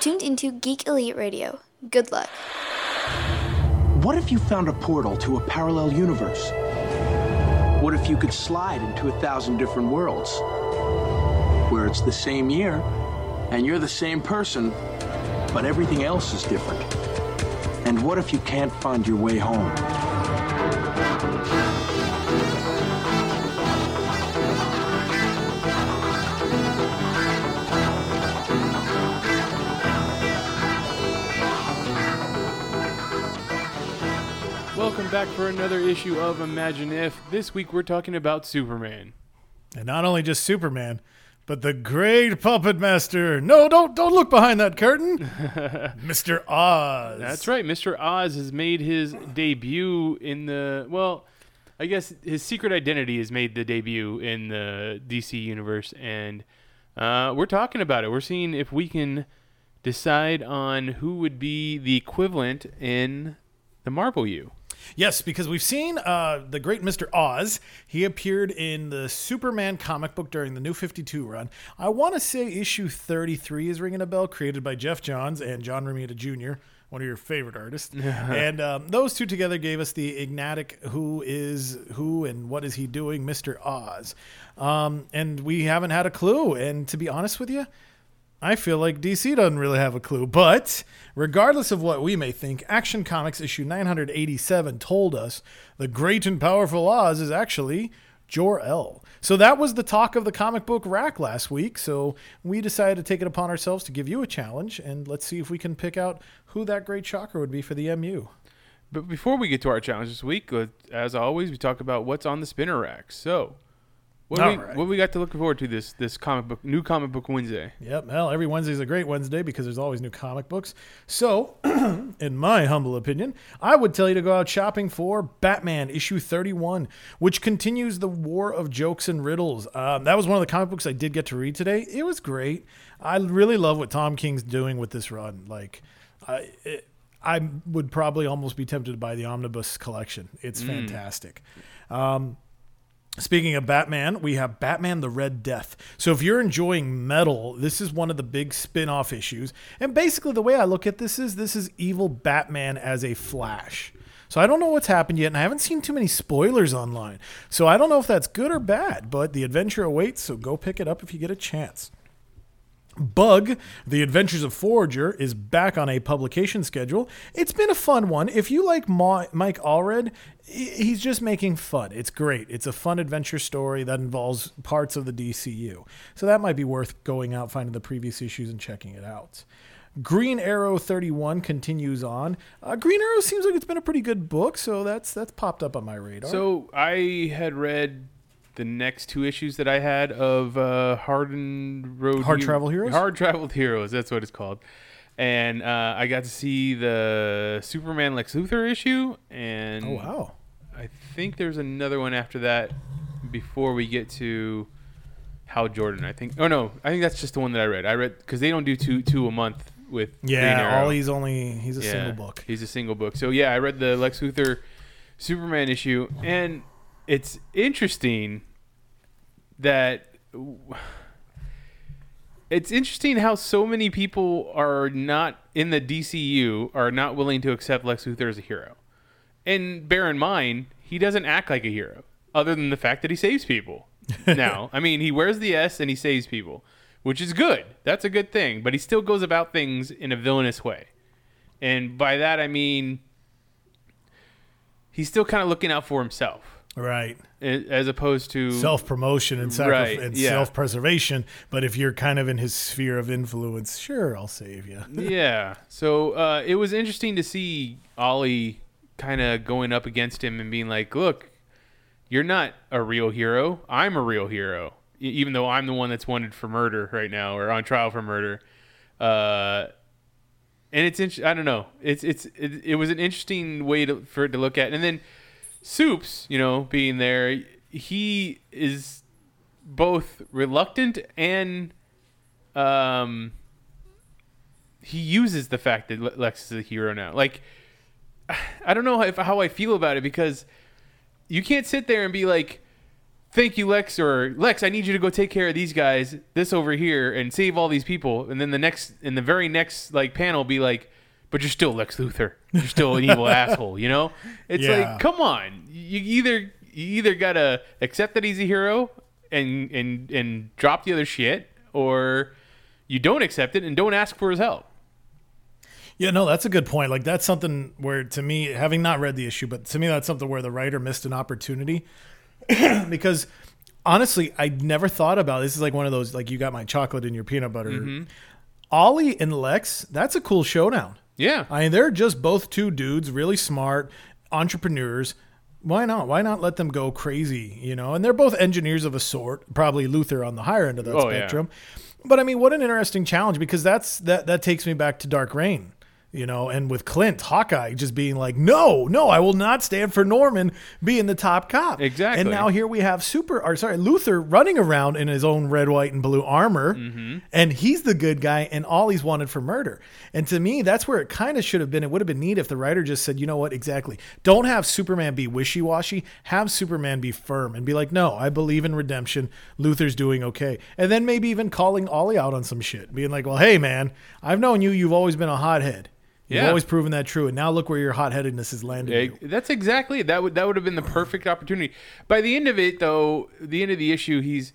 tuned into Geek Elite Radio. Good luck. What if you found a portal to a parallel universe? What if you could slide into a thousand different worlds? Where it's the same year, and you're the same person, but everything else is different. And what if you can't find your way home? Welcome back for another issue of Imagine If. This week we're talking about Superman. And not only just Superman, but the great puppet master. No, don't don't look behind that curtain. Mr. Oz. That's right. Mr. Oz has made his debut in the well, I guess his secret identity has made the debut in the DC universe, and uh, we're talking about it. We're seeing if we can decide on who would be the equivalent in the Marvel U. Yes, because we've seen uh, the great Mr. Oz. He appeared in the Superman comic book during the New 52 run. I want to say issue 33 is ringing a bell, created by Geoff Johns and John Romita Jr., one of your favorite artists. and um, those two together gave us the enigmatic who is who and what is he doing, Mr. Oz. Um, and we haven't had a clue. And to be honest with you, I feel like DC doesn't really have a clue. But regardless of what we may think, Action Comics issue 987 told us the great and powerful Oz is actually Jor-El. So that was the talk of the comic book rack last week. So we decided to take it upon ourselves to give you a challenge, and let's see if we can pick out who that great shocker would be for the MU. But before we get to our challenge this week, uh, as always, we talk about what's on the spinner rack. So, what All we, right. what we got to look forward to this this comic book new comic book Wednesday? Yep. Well, every Wednesday is a great Wednesday because there's always new comic books. So, in my humble opinion, I would tell you to go out shopping for Batman issue 31, which continues the war of jokes and riddles. Um, that was one of the comic books I did get to read today. It was great. I really love what Tom King's doing with this run. Like, I. It, I would probably almost be tempted to buy the omnibus collection. It's fantastic. Speaking of Batman, we have Batman the Red Death. So if you're enjoying metal, this is one of the big spin-off issues. And basically the way I look at this is this is evil Batman as a Flash. So I don't know what's happened yet and I haven't seen too many spoilers online. So I don't know if that's good or bad, but the adventure awaits, so go pick it up if you get a chance. Bug, The Adventures of Forager, is back on a publication schedule. It's been a fun one. If you like Ma- Mike Allred, he's just making fun. It's great. It's a fun adventure story that involves parts of the DCU. So that might be worth going out, finding the previous issues, and checking it out. Green Arrow 31 continues on. Uh, Green Arrow seems like it's been a pretty good book, so that's that's popped up on my radar. So I had read the next two issues that I had of uh, Hardened Road Hard Travel Heroes? Hard Traveled Heroes. That's what it's called. And uh, I got to see the Superman Lex Luthor issue, and oh wow. I think there's another one after that before we get to Hal Jordan. I think. Oh no, I think that's just the one that I read. I read because they don't do two two a month with Green Yeah, Arrow. all he's only he's a Yeah, single book. He's a single book. So yeah, I read the Lex Luthor Superman issue, and it's interesting that it's interesting how so many people are not in the DCU are not willing to accept Lex Luthor as a hero. And bear in mind, he doesn't act like a hero, other than the fact that he saves people. now, I mean, he wears the S and he saves people, which is good. That's a good thing. But he still goes about things in a villainous way. And by that, I mean, he's still kind of looking out for himself, Right. as opposed to self promotion and, sacri- Right, and yeah. self preservation. But if you're kind of in his sphere of influence, sure, I'll save you. yeah. So uh, it was interesting to see Ollie kind of going up against him and being like, "Look, you're not a real hero. I'm a real hero, even though I'm the one that's wanted for murder right now or on trial for murder." Uh, and it's int- I don't know. It's it's it, it was an interesting way to, for it to look at. And then Soups, you know, being there, he is both reluctant and um he uses the fact that Lex is a hero now. Like I don't know if, how I feel about it because you can't sit there and be like thank you, Lex, or Lex, I need you to go take care of these guys, this over here, and save all these people. And then the next, in the very next like panel, be like, but you're still Lex Luthor. You're still an evil asshole. You know? It's Yeah. like, come on. You either you either gotta accept that he's a hero and and and drop the other shit, or you don't accept it and don't ask for his help. Yeah, no, that's a good point. Like that's something where to me, having not read the issue, but to me that's something where the writer missed an opportunity. because honestly, I never thought about this is like one of those like you got my chocolate and your peanut butter. Mm-hmm. Ollie and Lex, that's a cool showdown. Yeah. I mean, they're just both two dudes, really smart entrepreneurs. Why not? Why not let them go crazy? You know, and they're both engineers of a sort. Probably Luthor on the higher end of that Oh, yeah. spectrum. But I mean, what an interesting challenge because that's that that takes me back to Dark Reign. You know, and with Clint, Hawkeye just being like, no, no, I will not stand for Norman being the top cop. Exactly. And now here we have Super, or sorry, Luthor running around in his own red, white, and blue armor, Mm-hmm. and he's the good guy, and all he's wanted for murder. And to me, that's where it kind of should have been. It would have been neat if the writer just said, you know what, exactly. Don't have Superman be wishy washy. Have Superman be firm and be like, no, I believe in redemption. Luthor's doing okay. And then maybe even calling Ollie out on some shit, being like, well, hey, man, I've known you. You've always been a hothead. You've Yeah. always proven that true. And now look where your hot headedness has landed you. Yeah, that's exactly it. That would that would have been the perfect opportunity. By the end of it, though, the end of the issue, he's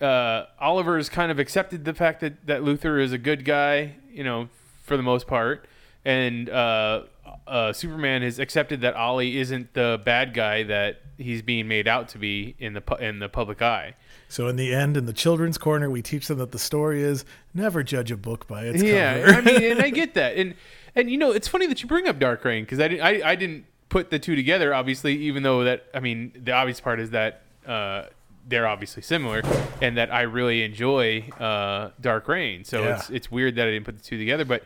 uh, Oliver's kind of accepted the fact that that Luthor is a good guy, you know, for the most part, and uh, uh, Superman has accepted that Ollie isn't the bad guy that he's being made out to be in the pu- in the public eye. So in the end, in the children's corner, we teach them that the story is never judge a book by its yeah, cover. I mean, and I get that, and and you know, it's funny that you bring up Dark Reign because I didn't, I, I didn't put the two together, obviously, even though that, I mean, the obvious part is that uh, they're obviously similar, and that I really enjoy uh, Dark Reign. So Yeah. it's it's weird that I didn't put the two together, but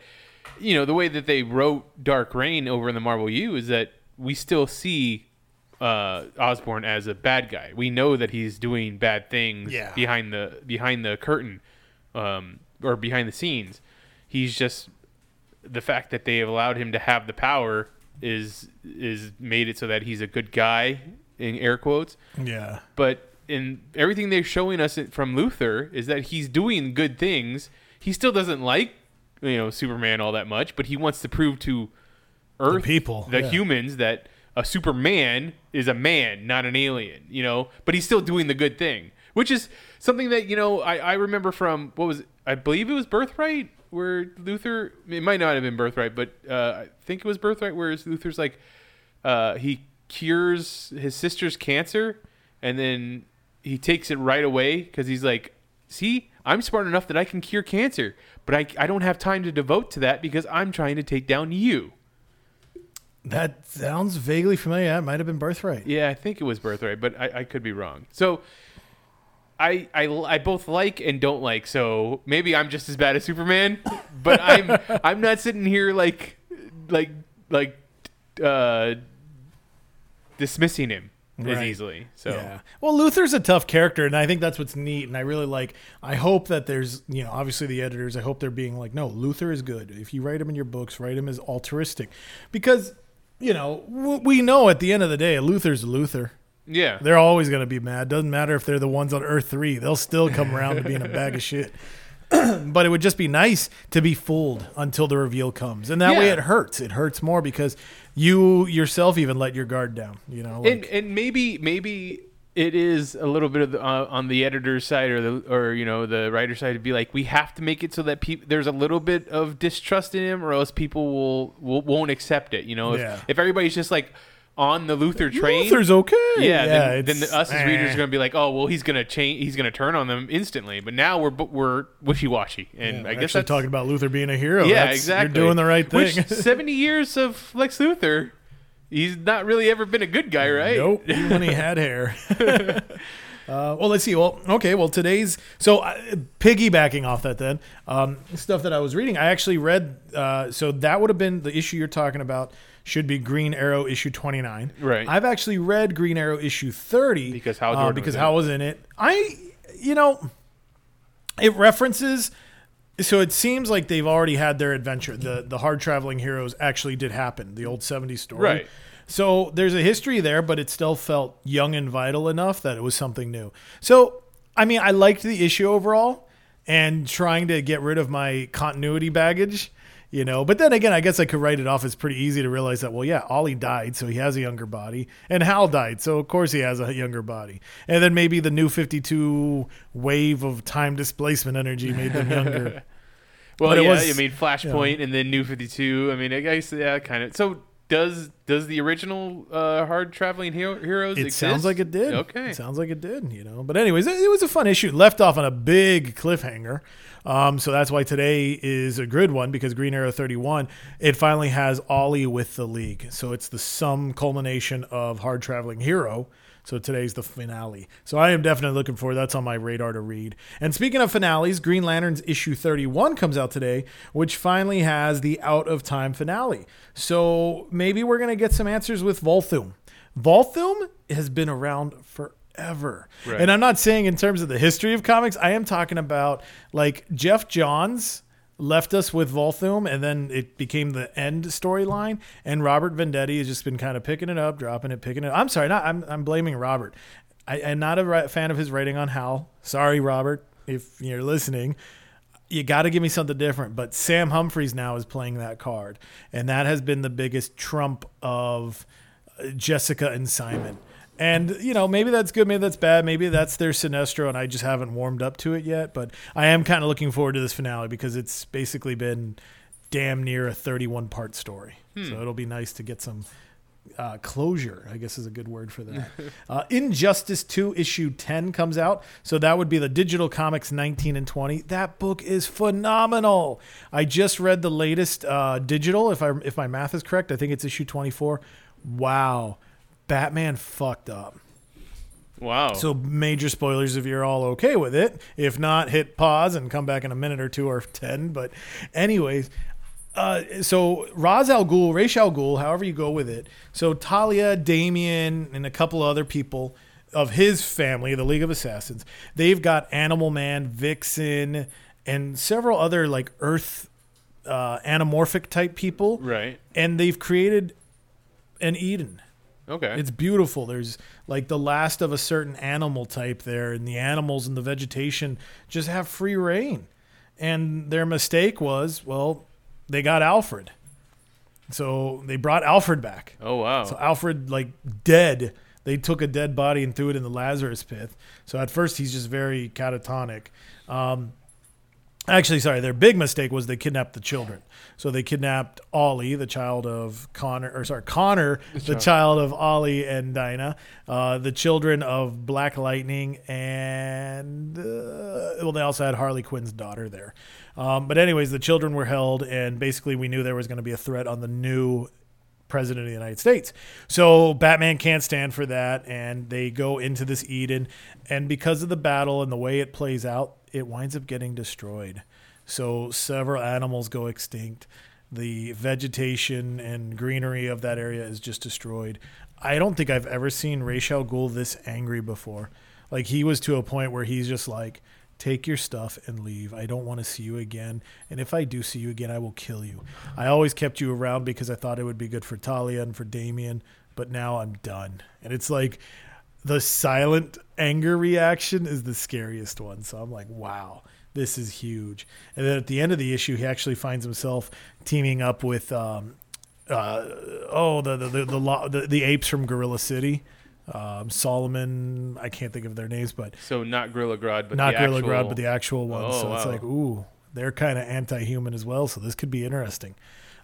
you know, the way that they wrote Dark Reign over in the Marvel U is that we still see uh, Osborn as a bad guy. We know that he's doing bad things Yeah. behind the behind the curtain um, or behind the scenes. He's just the fact that they have allowed him to have the power is is made it so that he's a good guy in air quotes. yeah. But in everything they're showing us from Luthor is that he's doing good things. He still doesn't like you know Superman all that much, but he wants to prove to Earth people, the yeah. humans that a Superman is a man, not an alien, you know, but he's still doing the good thing, which is something that, you know, I, I remember from what was, I believe it was Birthright, where Luthor, it might not have been Birthright, but uh, I think it was Birthright, where Luthor's like, uh, he cures his sister's cancer and then he takes it right away because he's like, see, I'm smart enough that I can cure cancer, but I, I don't have time to devote to that because I'm trying to take down you. That sounds vaguely familiar. It might have been Birthright. Yeah, I think it was Birthright, but I, I could be wrong. So I, I I both like and don't like. So maybe I'm just as bad as Superman, but I'm I'm not sitting here like like like uh dismissing him as Right. easily. So Yeah. Well, Luthor's a tough character, and I think that's what's neat. And I really like. I hope that there's, you know, obviously the editors. I hope they're being like, no, Luthor is good. If you write him in your books, write him as altruistic, because, you know, w- we know at the end of the day, Luthor's Luthor. Yeah. They're always going to be mad. Doesn't matter if they're the ones on Earth three. They'll still come around to being a bag of shit. but it would just be nice to be fooled until the reveal comes, and that way it hurts. It hurts more because you yourself even let your guard down. You know, like, and and maybe maybe it is a little bit of the, uh, on the editor's side or the or you know the writer's side to be like we have to make it so that people there's a little bit of distrust in him or else people will, will won't accept it you know if, Yeah. if everybody's just like on the Luthor train Luthor's okay. yeah, then, then the, us as readers eh. are gonna be like oh well he's gonna change he's gonna turn on them instantly but now we're we're wishy washy and Yeah, I guess actually that's talking about Luthor being a hero. yeah That's- exactly You're doing the right thing. Which seventy years of Lex Luthor. He's not really ever been a good guy, right? Nope, even when he had hair. uh, well, let's see. Well, okay. Well, today's so uh, piggybacking off that, then um, stuff that I was reading, I actually read. Uh, so that would have been the issue you're talking about. Should be Green Arrow issue 29. Right. I've actually read Green Arrow issue 30 Because Hal uh, because was in Hal it. was in it. I, you know, it references. So it seems like they've already had their adventure. The the hard traveling heroes actually did happen. The old 70s story. Right. So there's a history there, but it still felt young and vital enough that it was something new. So, I mean, I liked the issue overall and trying to get rid of my continuity baggage, you know. But then again, I guess I could write it off as pretty easy to realize that, well, yeah, Ollie died, so he has a younger body, and Hal died, so of course he has a younger body. And then maybe the new 52 wave of time displacement energy made them younger. Well, But it yeah, was- I mean Flashpoint and then New Fifty Two. I mean, I guess yeah, kind of. So does does the original uh, hard traveling hero- heroes? It exist? sounds like it did. Okay. It sounds like it did, you know. But anyways, it, it was a fun issue. Left off on a big cliffhanger. Um, so that's why today is a good one because Green Arrow 31, it finally has Ollie with the league. So it's the sum culmination of Hard Traveling Hero. So today's the finale. So I am definitely looking forward. That's on my radar to read. And speaking of finales, Green Lanterns issue 31 comes out today, which finally has the out of time finale. So maybe we're to get some answers with Volthoom. Volthoom has been around forever. Right. And I'm not saying in terms of the history of comics, I am talking about like Geoff Johns left us with Volthoom and then it became the end storyline and Robert Venditti has just been kind of picking it up, dropping it, picking it. up. I'm sorry, not I'm I'm blaming Robert. I, I'm not a fan of his writing on Hal. Sorry, Robert, if you're listening you got to give me something different. But Sam Humphries now is playing that card, and that has been the biggest trump of uh, Jessica and Simon. And you know, maybe that's good, maybe that's bad, maybe that's their Sinestro, and I just haven't warmed up to it yet. But I am kind of looking forward to this finale because it's basically been damn near a 31 part story. So it'll be nice to get some uh, closure, I guess is a good word for that. uh, Injustice 2 issue 10 comes out. So that would be the digital comics 19 and 20. That book is phenomenal. I just read the latest uh, digital, if I if my math is correct. I think it's issue 24. Wow. Batman fucked up. Wow. So major spoilers if you're all okay with it. If not, hit pause and come back in a minute or two or ten. But anyways, uh, so Ra's al Ghul, Ra's al Ghul, however you go with it. So Talia, Damian, and a couple other people of his family, the League of Assassins, they've got Animal Man, Vixen, and several other like Earth uh, anamorphic type people, right. and they've created an Eden. Okay. It's beautiful. There's like the last of a certain animal type there, and the animals and the vegetation just have free reign. And their mistake was, well, they got Alfred. So they brought Alfred back. oh wow. So Alfred, like dead, they took a dead body and threw it in the Lazarus pit. So at first he's just very catatonic. Um, actually, sorry, their big mistake was they kidnapped the children. So they kidnapped Ollie, the child of Connor, or sorry, Connor, the child of Ollie and Dinah, uh, the children of Black Lightning, and uh, well, they also had Harley Quinn's daughter there. Um, but anyways, the children were held, and basically we knew there was going to be a threat on the new president of the United States. So Batman can't stand for that, and they go into this Eden, and because of the battle and the way it plays out, it winds up getting destroyed. So several animals go extinct. The vegetation and greenery of that area is just destroyed. I don't think I've ever seen Ra's al Ghul this angry before. Like he was to a point where he's just like, take your stuff and leave. I don't want to see you again. And if I do see you again, I will kill you. I always kept you around because I thought it would be good for Talia and for Damian, but now I'm done. And it's like the silent anger reaction is the scariest one. So I'm like, wow, this is huge. And then at the end of the issue, he actually finds himself teaming up with, um, uh, oh, the the the, the, lo- the the apes from Gorilla City. Um, Solomon, I can't think of their names, but so not Gorilla Grodd, but not the Gorilla actual, Grodd, but the actual ones. Oh, so it's like, ooh, they're kind of anti-human as well. So this could be interesting.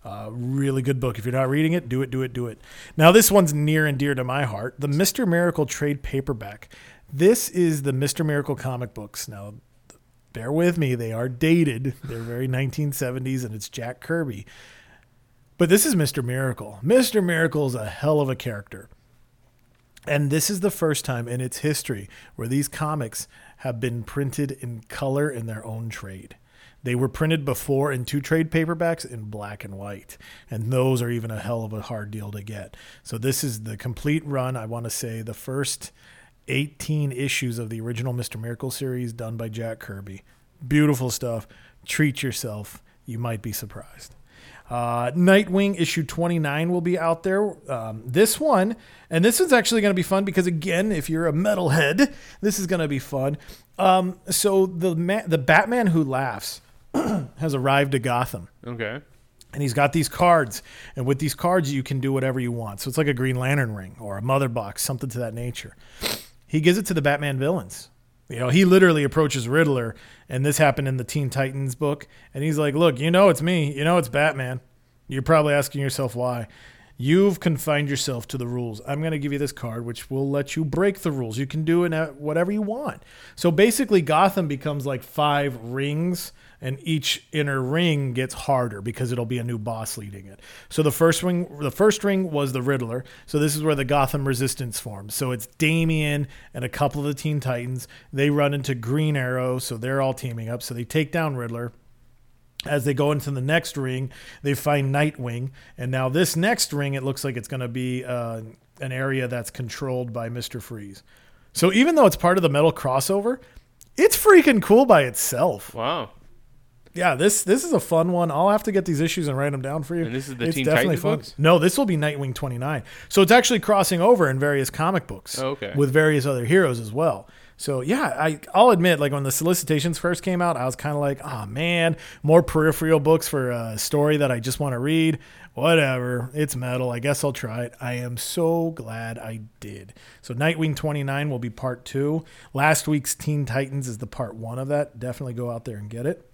Uh, really good book. If you're not reading it, do it, do it, do it. Now this one's near and dear to my heart. The Mister Miracle trade paperback. This is the Mister Miracle comic books. Now, bear with me; they are dated. They're very 1970s, and it's Jack Kirby. But this is Mr. Miracle. Mr. Miracle is a hell of a character. And this is the first time in its history where these comics have been printed in color in their own trade. They were printed before in two trade paperbacks in black and white, and those are even a hell of a hard deal to get. So this is the complete run. I want to say the first 18 issues of the original Mr. Miracle series done by Jack Kirby. Beautiful stuff. Treat yourself. You might be surprised. Uh, Nightwing issue 29 will be out there. Um, this one, and this one's actually going to be fun because, again, if you're a metalhead, this is going to be fun. Um, so the ma- the Batman who laughs has arrived to Gotham. Okay. and he's got these cards and with these cards you can do whatever you want. So it's like a green lantern ring or a mother box something to that nature. He gives it to the batman villains. You know he literally approaches riddler and this happened in the teen titans book and he's like look you know it's me. You know it's batman. You're probably asking yourself why You've confined yourself to the rules. I'm going to give you this card, which will let you break the rules. You can do it at whatever you want. So basically, Gotham becomes like five rings, and each inner ring gets harder because it'll be a new boss leading it. So the first ring, the first ring was the Riddler. So this is where the Gotham Resistance forms. So it's Damian and a couple of the Teen Titans. They run into Green Arrow, so they're all teaming up. So they take down Riddler. As they go into the next ring, they find Nightwing, and now this next ring, it looks like it's going to be uh, an area that's controlled by Mister Freeze. So even though it's part of the metal crossover, it's freaking cool by itself. Wow. Yeah, this this is a fun one. I'll have to get these issues and write them down for you. And this is the it's Teen definitely Titans fun. books? No, this will be Nightwing 29. So it's actually crossing over in various comic books Oh, okay. with various other heroes as well. So yeah, I I'll admit, like when the solicitations first came out, I was kind of like, oh man, more peripheral books for a story that I just want to read. Whatever, it's metal. I guess I'll try it. I am so glad I did. So Nightwing 29 will be part two. Last week's Teen Titans is the part one of that. Definitely go out there and get it.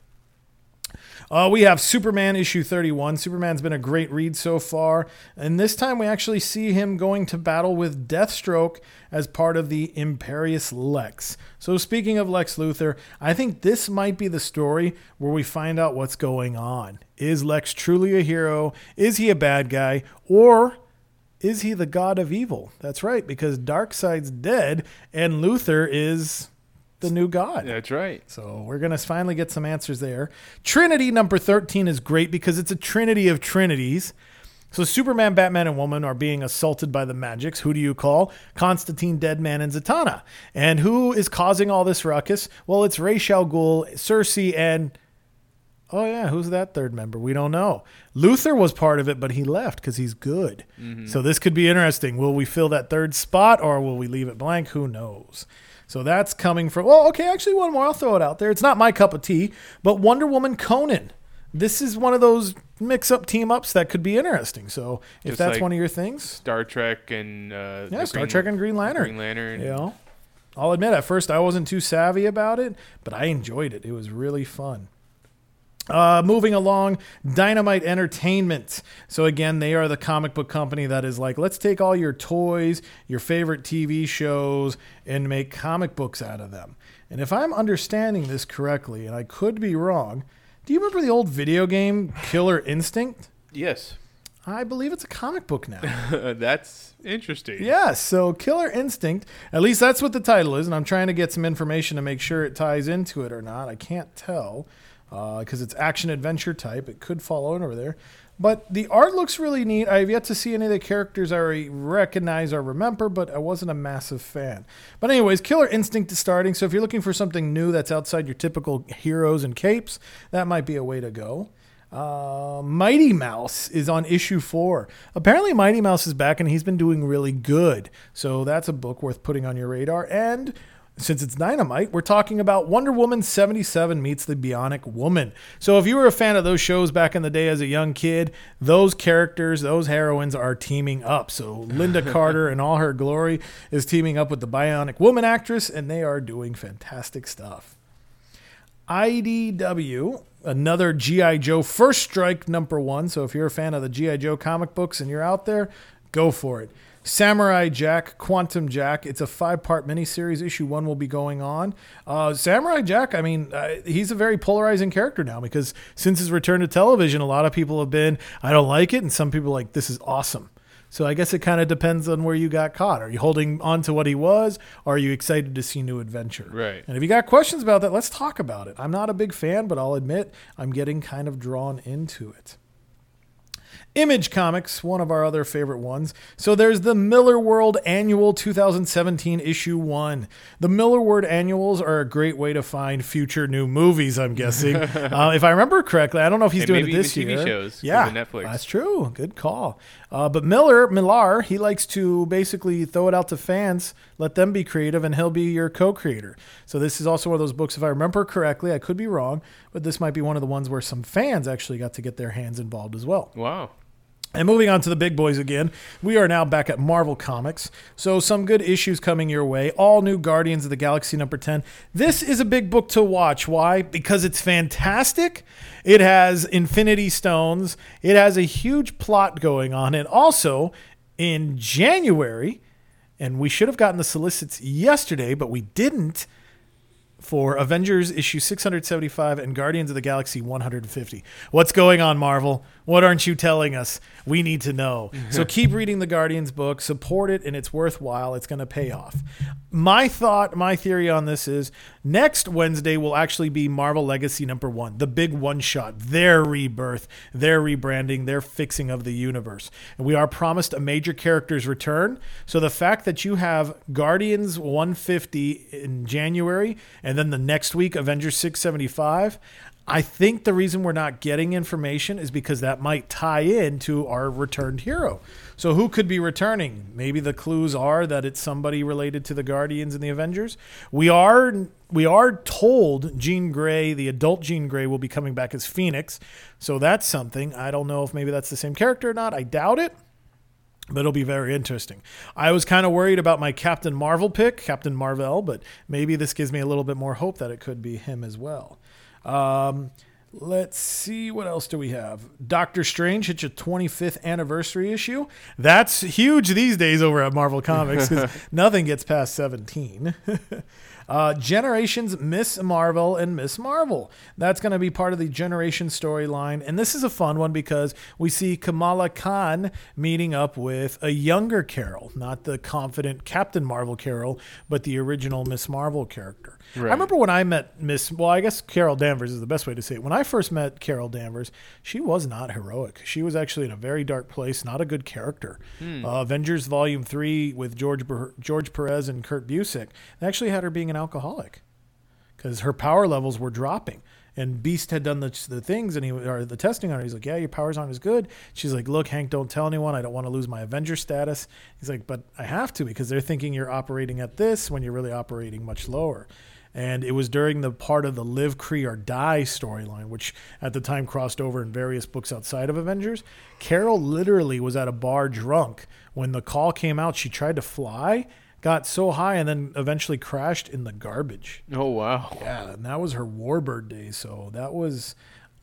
Uh, we have Superman issue 31. Superman's been a great read so far. And this time we actually see him going to battle with Deathstroke as part of the Imperius Lex. So, speaking of Lex Luthor, I think this might be the story where we find out what's going on. Is Lex truly a hero? Is he a bad guy? Or is he the god of evil? That's right, because Darkseid's dead and Luthor is the new god. That's right. So we're going to finally get some answers there. Trinity number 13 is great because it's a trinity of trinities. So Superman, Batman, and Woman are being assaulted by the magics. Who do you call? Constantine, Deadman, and Zatanna. And who is causing all this ruckus? Well, it's Ra's al Ghul, Circe, and oh yeah, who's that third member? We don't know. Luthor was part of it, but he left because he's good. Mm-hmm. So this could be interesting. Will we fill that third spot, or will we leave it blank? Who knows? So that's coming from. Well, okay, actually, one more. I'll throw it out there. It's not my cup of tea, but Wonder Woman Conan. This is one of those mix-up team-ups that could be interesting. So if Just that's like one of your things, Star Trek and uh, yeah, Star Green- Trek and Green Lantern. Green Lantern. You know, I'll admit at first I wasn't too savvy about it, but I enjoyed it. It was really fun. Uh, moving along, Dynamite Entertainment. So again, they are the comic book company that is like, let's take all your toys, your favorite TV shows, and make comic books out of them. And if I'm understanding this correctly, and I could be wrong, do you remember the old video game Killer Instinct? Yes. I believe it's a comic book now. That's interesting. Yeah, so Killer Instinct, at least that's what the title is, and I'm trying to get some information to make sure it ties into it or not. I can't tell because it's action adventure type. It could fall over there. But the art looks really neat. I have yet to see any of the characters I recognize or remember, but I wasn't a massive fan. But, anyways, Killer Instinct is starting. So, if you're looking for something new that's outside your typical heroes and capes, that might be a way to go. Uh, Mighty Mouse is on issue four. Apparently, Mighty Mouse is back and he's been doing really good. So that's a book worth putting on your radar. And since it's Dynamite, we're talking about Wonder Woman 77 meets the Bionic Woman. So if you were a fan of those shows back in the day as a young kid, those characters, those heroines are teaming up. So Lynda Carter in all her glory is teaming up with the Bionic Woman actress, and they are doing fantastic stuff. IDW, another G.I. Joe First Strike number one. So if you're a fan of the G.I. Joe comic books and you're out there, go for it. Samurai Jack, Quantum Jack. It's a five part miniseries. Issue one will be going on. Uh, Samurai Jack, I mean, uh, he's a very polarizing character now because since his return to television, a lot of people have been, I don't like it, and some people are like, this is awesome. So I guess it kind of depends on where you got caught. Are you holding on to what he was, or are you excited to see new adventure? Right. And if you got questions about that, let's talk about it. I'm not a big fan, but I'll admit I'm getting kind of drawn into it. Image Comics, one of our other favorite ones. So there's the Millarworld Annual 2017 issue one. The Millarworld Annuals are a great way to find future new movies. I'm guessing, uh, if I remember correctly. I don't know if he's And doing it this even TV year. shows yeah, Netflix. that's true. Good call. Uh, but Miller, Millar, he likes to basically throw it out to fans, let them be creative, and he'll be your co-creator. So this is also one of those books, if I remember correctly, I could be wrong, but this might be one of the ones where some fans actually got to get their hands involved as well. Wow. And moving on to the big boys again, we are now back at Marvel Comics. So, some good issues coming your way. All new Guardians of the Galaxy number 10. This is a big book to watch. Why? Because it's fantastic. It has Infinity Stones, it has a huge plot going on. And also, in January, and we should have gotten the solicits yesterday, but we didn't for Avengers issue 675 and Guardians of the Galaxy 150. What's going on, Marvel? What aren't you telling us? We need to know. so keep reading the Guardians book, support it, and it's worthwhile. It's going to pay off. My thought, my theory on this is next Wednesday will actually be Marvel Legacy number one, the big one shot, their rebirth, their rebranding, their fixing of the universe. And we are promised a major character's return. So the fact that you have Guardians 150 in January and then the next week Avengers 675, I think the reason we're not getting information is because that might tie in to our returned hero. So who could be returning? Maybe the clues are that it's somebody related to the Guardians and the Avengers. We are we are told Jean Grey, the adult Jean Grey, will be coming back as Phoenix. So that's something. I don't know if maybe that's the same character or not. I doubt it but it'll be very interesting. I was kind of worried about my Captain Marvel pick, Captain Marvel, but maybe this gives me a little bit more hope that it could be him as well. Um, let's see what else do we have. Doctor Strange hits your 25th anniversary issue. That's huge these days over at Marvel Comics because nothing gets past 17. Uh, Generations Miss Marvel and Miss Marvel. That's going to be part of the Generation storyline. And this is a fun one because we see Kamala Khan meeting up with a younger Carol, not the confident Captain Marvel Carol, but the original Miss Marvel character. I remember when I met Miss, well, I guess Carol Danvers is the best way to say it. When I first met Carol Danvers, she was not heroic. She was actually in a very dark place, not a good character. Uh, Avengers Volume 3 with George, George Perez and Kurt Busiek, they actually had her being an alcoholic because her power levels were dropping. And Beast had done the, the things and he or the testing on her. He's like, "Yeah, your powers aren't as good." She's like, "Look, Hank, don't tell anyone. I don't want to lose my Avenger status." He's like, "But I have to because they're thinking you're operating at this when you're really operating much lower." And it was during the part of the Live, Kree, or Die storyline, which at the time crossed over in various books outside of Avengers. Carol literally was at a bar drunk when the call came out. She tried to fly, got so high, and then eventually crashed in the garbage. Oh wow. Yeah, and that was her Warbird day. So that was,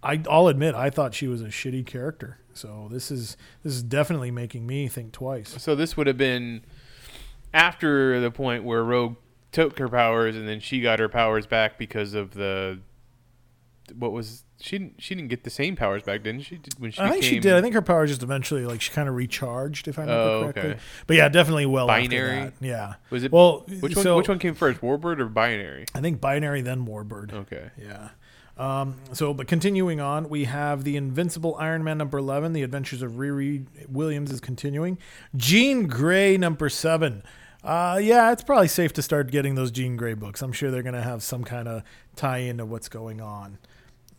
I, I'll admit, I thought she was a shitty character. So this is this is definitely making me think twice. So this would have been after the point where Rogue took her powers and then she got her powers back because of the what was she didn't she didn't get the same powers back didn't she Did- when she I think she did. I think her powers just eventually, like, she kind of recharged, if I remember Oh, correctly. okay. But yeah, definitely well Binary? Yeah. was it Well, which one so which one came first Warbird or Binary I think binary, then Warbird. okay Yeah. Um, so, but continuing on, we have the Invincible Iron Man number 11, The Adventures of Riri Williams is continuing. Jean Grey number 7. Uh, yeah, it's probably safe to start getting those Jean Grey books. I'm sure they're going to have some kind of tie into what's going on.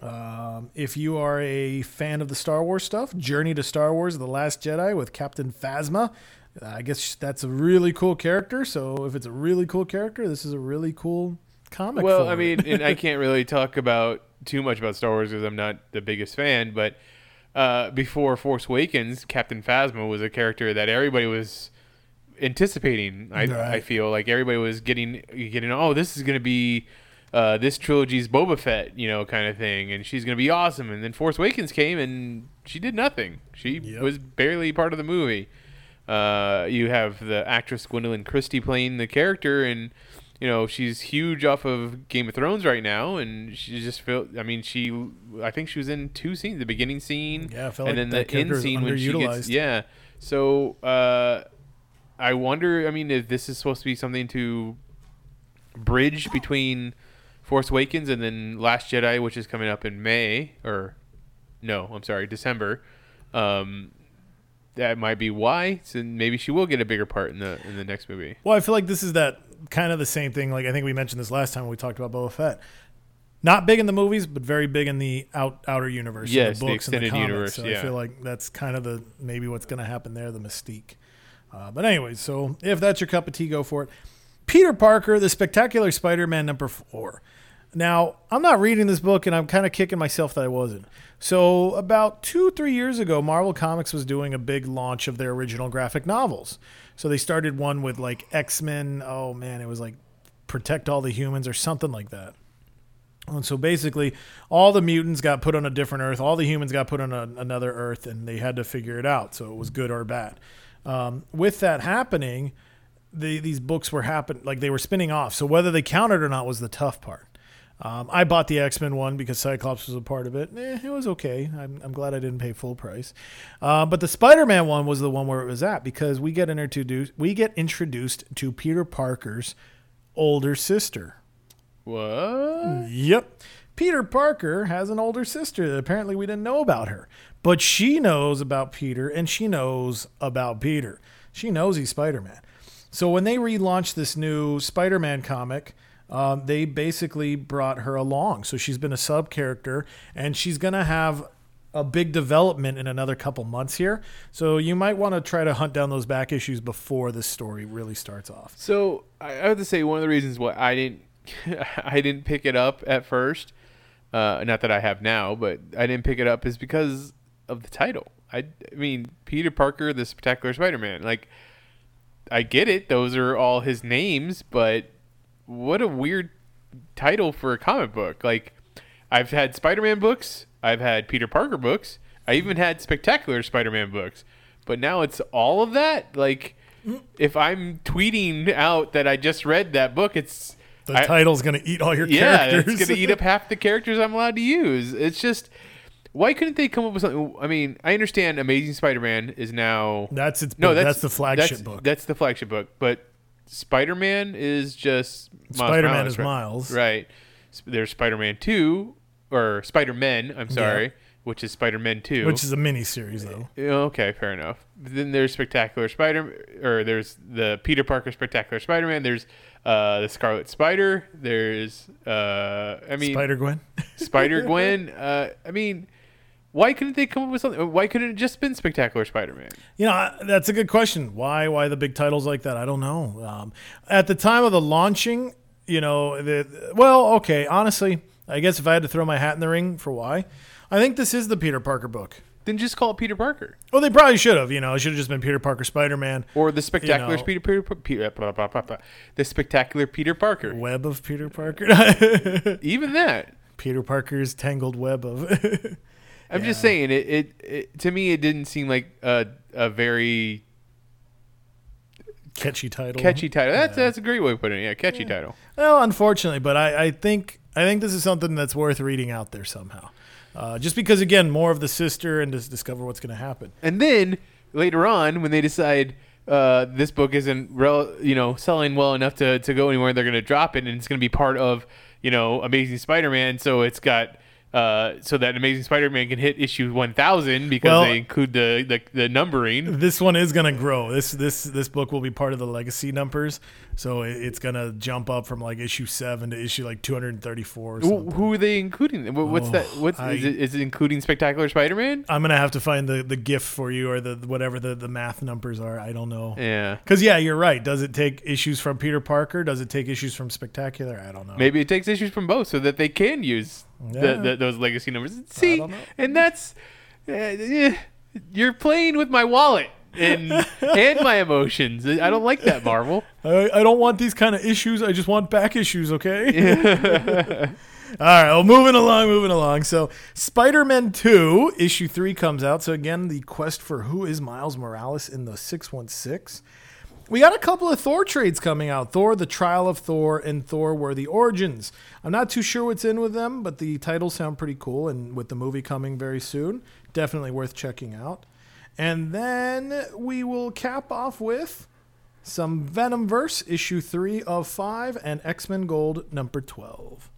Um, if you are a fan of the Star Wars stuff, Journey to Star Wars The Last Jedi with Captain Phasma. I guess that's a really cool character. So, if it's a really cool character, this is a really cool comic. well I mean and I can't really talk about too much about Star Wars because I'm not the biggest fan but uh, before Force Awakens Captain Phasma was a character that everybody was anticipating I, I feel like everybody was getting getting oh this is gonna be uh, this trilogy's Boba Fett, you know, kind of thing, and she's gonna be awesome. And then Force Awakens came, and she did nothing. She Yep. was barely part of the movie. Uh, you have the actress Gwendoline Christie playing the character, and you know she's huge off of Game of Thrones right now, and she just felt. I mean, she. I think she was in two scenes: the beginning scene, Yeah, and like then the end scene when she gets. Yeah. So uh, I wonder. I mean, if this is supposed to be something to bridge between Force Awakens and then Last Jedi, which is coming up in May or no, I'm sorry, December. Um, that might be why. So maybe she will get a bigger part in the in the next movie. Well, I feel like this is that kind of the same thing. Like I think we mentioned this last time when we talked about Boba Fett. Not big in the movies, but very big in the out outer universe. Yes, the books and extended comics. universe, So yeah. I feel like that's kind of the maybe what's going to happen there, the mystique. Uh, but anyways, so if that's your cup of tea, go for it. Peter Parker, the Spectacular Spider-Man number four. Now, I'm not reading this book, and I'm kind of kicking myself that I wasn't. So, about two, three years ago, Marvel Comics was doing a big launch of their original graphic novels. So they started one with like X Men. Oh man, it was like Protect All the Humans or something like that. And so basically, all the mutants got put on a different Earth, all the humans got put on a, another Earth, and they had to figure it out. So it was good or bad. Um, with that happening, the, these books were happen like they were spinning off. So whether they counted or not was the tough part. Um, I bought the X Men one because Cyclops was a part of it. Eh, it was okay. I'm, I'm glad I didn't pay full price. Uh, but the Spider Man one was the one where it was at because we get introduced we get introduced to Peter Parker's older sister. What? Yep. Peter Parker has an older sister that apparently we didn't know about her. But she knows about Peter and she knows about Peter. She knows he's Spider Man. So when they relaunched this new Spider Man comic, um, they basically brought her along. So she's been a sub character and she's going to have a big development in another couple months here. So you might want to try to hunt down those back issues before this story really starts off. So I have to say one of the reasons why I didn't I didn't pick it up at first, uh, not that I have now, but I didn't pick it up is because of the title. I, I mean Peter Parker, the Spectacular Spider-Man. Like I get it; those are all his names, but what a weird title for a comic book. Like I've had Spider-Man books, I've had Peter Parker books, I even had Spectacular Spider-Man books, but now it's all of that. Like if I'm tweeting out that I just read that book, it's The I- title's going to eat all your yeah, characters. it's gonna eat up half the characters I'm allowed to use. It's just why couldn't they come up with something? I mean, I understand Amazing Spider-Man is now That's its no, that's, that's the flagship that's- book. That's the flagship book, but Spider-Man is just Miles Spider-Man is right? Miles. Right. There's Spider-Man Two or Spider-Men. I'm sorry, which is Spider-Man Two. which is a mini series though. Okay, fair enough. Then there's Spectacular Spider, or there's the Peter Parker Spectacular Spider-Man. There's uh, the Scarlet Spider. There's, uh, I mean, Spider Gwen. Spider Gwen. Uh, I mean, why couldn't they come up with something? Why couldn't it just been Spectacular Spider-Man? You know, I- that's a good question. Why? Why the big titles like that? I don't know. Um, at the time of the launching, you know, the, well, okay. Honestly, I guess if I had to throw my hat in the ring for why, I think this is the Peter Parker book. Then just call it Peter Parker Well, they probably should have. You know, it should have just been Peter Parker Spider Man. or the Spectacular know. Peter, Peter, Peter blah, blah, blah, blah. the Spectacular Peter Parker. Web of Peter Parker. Even that. Peter Parker's tangled web of. I'm just saying it, it, it. To me, it didn't seem like a a very catchy title. catchy title. That's that's a great way of putting it. Yeah, catchy title. Well, unfortunately, but I, I think I think this is something that's worth reading out there somehow. Uh, just because, again, more of the sister and just discover what's going to happen. And then later on, when they decide uh, this book isn't rel- you know selling well enough to, to go anywhere, they're going to drop it, and it's going to be part of you know Amazing Spider-Man. So it's got uh, so that Amazing Spider-Man can hit issue 1,000 because Well- they include the, the the numbering. This one is going to grow. This this this book will be part of the legacy numbers, so it, it's going to jump up from like issue seven to issue like two hundred and thirty four. Who, who are they including? Wh- What's that? What's Oh, I- is it? Is it including Spectacular Spider-Man? I'm gonna have to find the the GIF for you or the whatever the the math numbers are. I don't know. Yeah. Because yeah, you're right. Does it take issues from Peter Parker? Does it take issues from Spectacular? I don't know. Maybe it takes issues from both so that they can use Yeah. the, the, those legacy numbers. See, and that's uh, eh, you're playing with my wallet and and my emotions. I don't like that, Marvel. I, I don't want these kind of issues. I just want back issues, okay? All right, well, moving along, moving along. So, Spider Man 2, issue 3 comes out. So, again, the quest for who is Miles Morales in the 616. We got a couple of Thor trades coming out Thor, The Trial of Thor, and Thor Worthy Origins. I'm not too sure what's in with them, but the titles sound pretty cool. And with the movie coming very soon, definitely worth checking out. And then we will cap off with some Venomverse issue 3 of 5 and X-Men Gold number 12.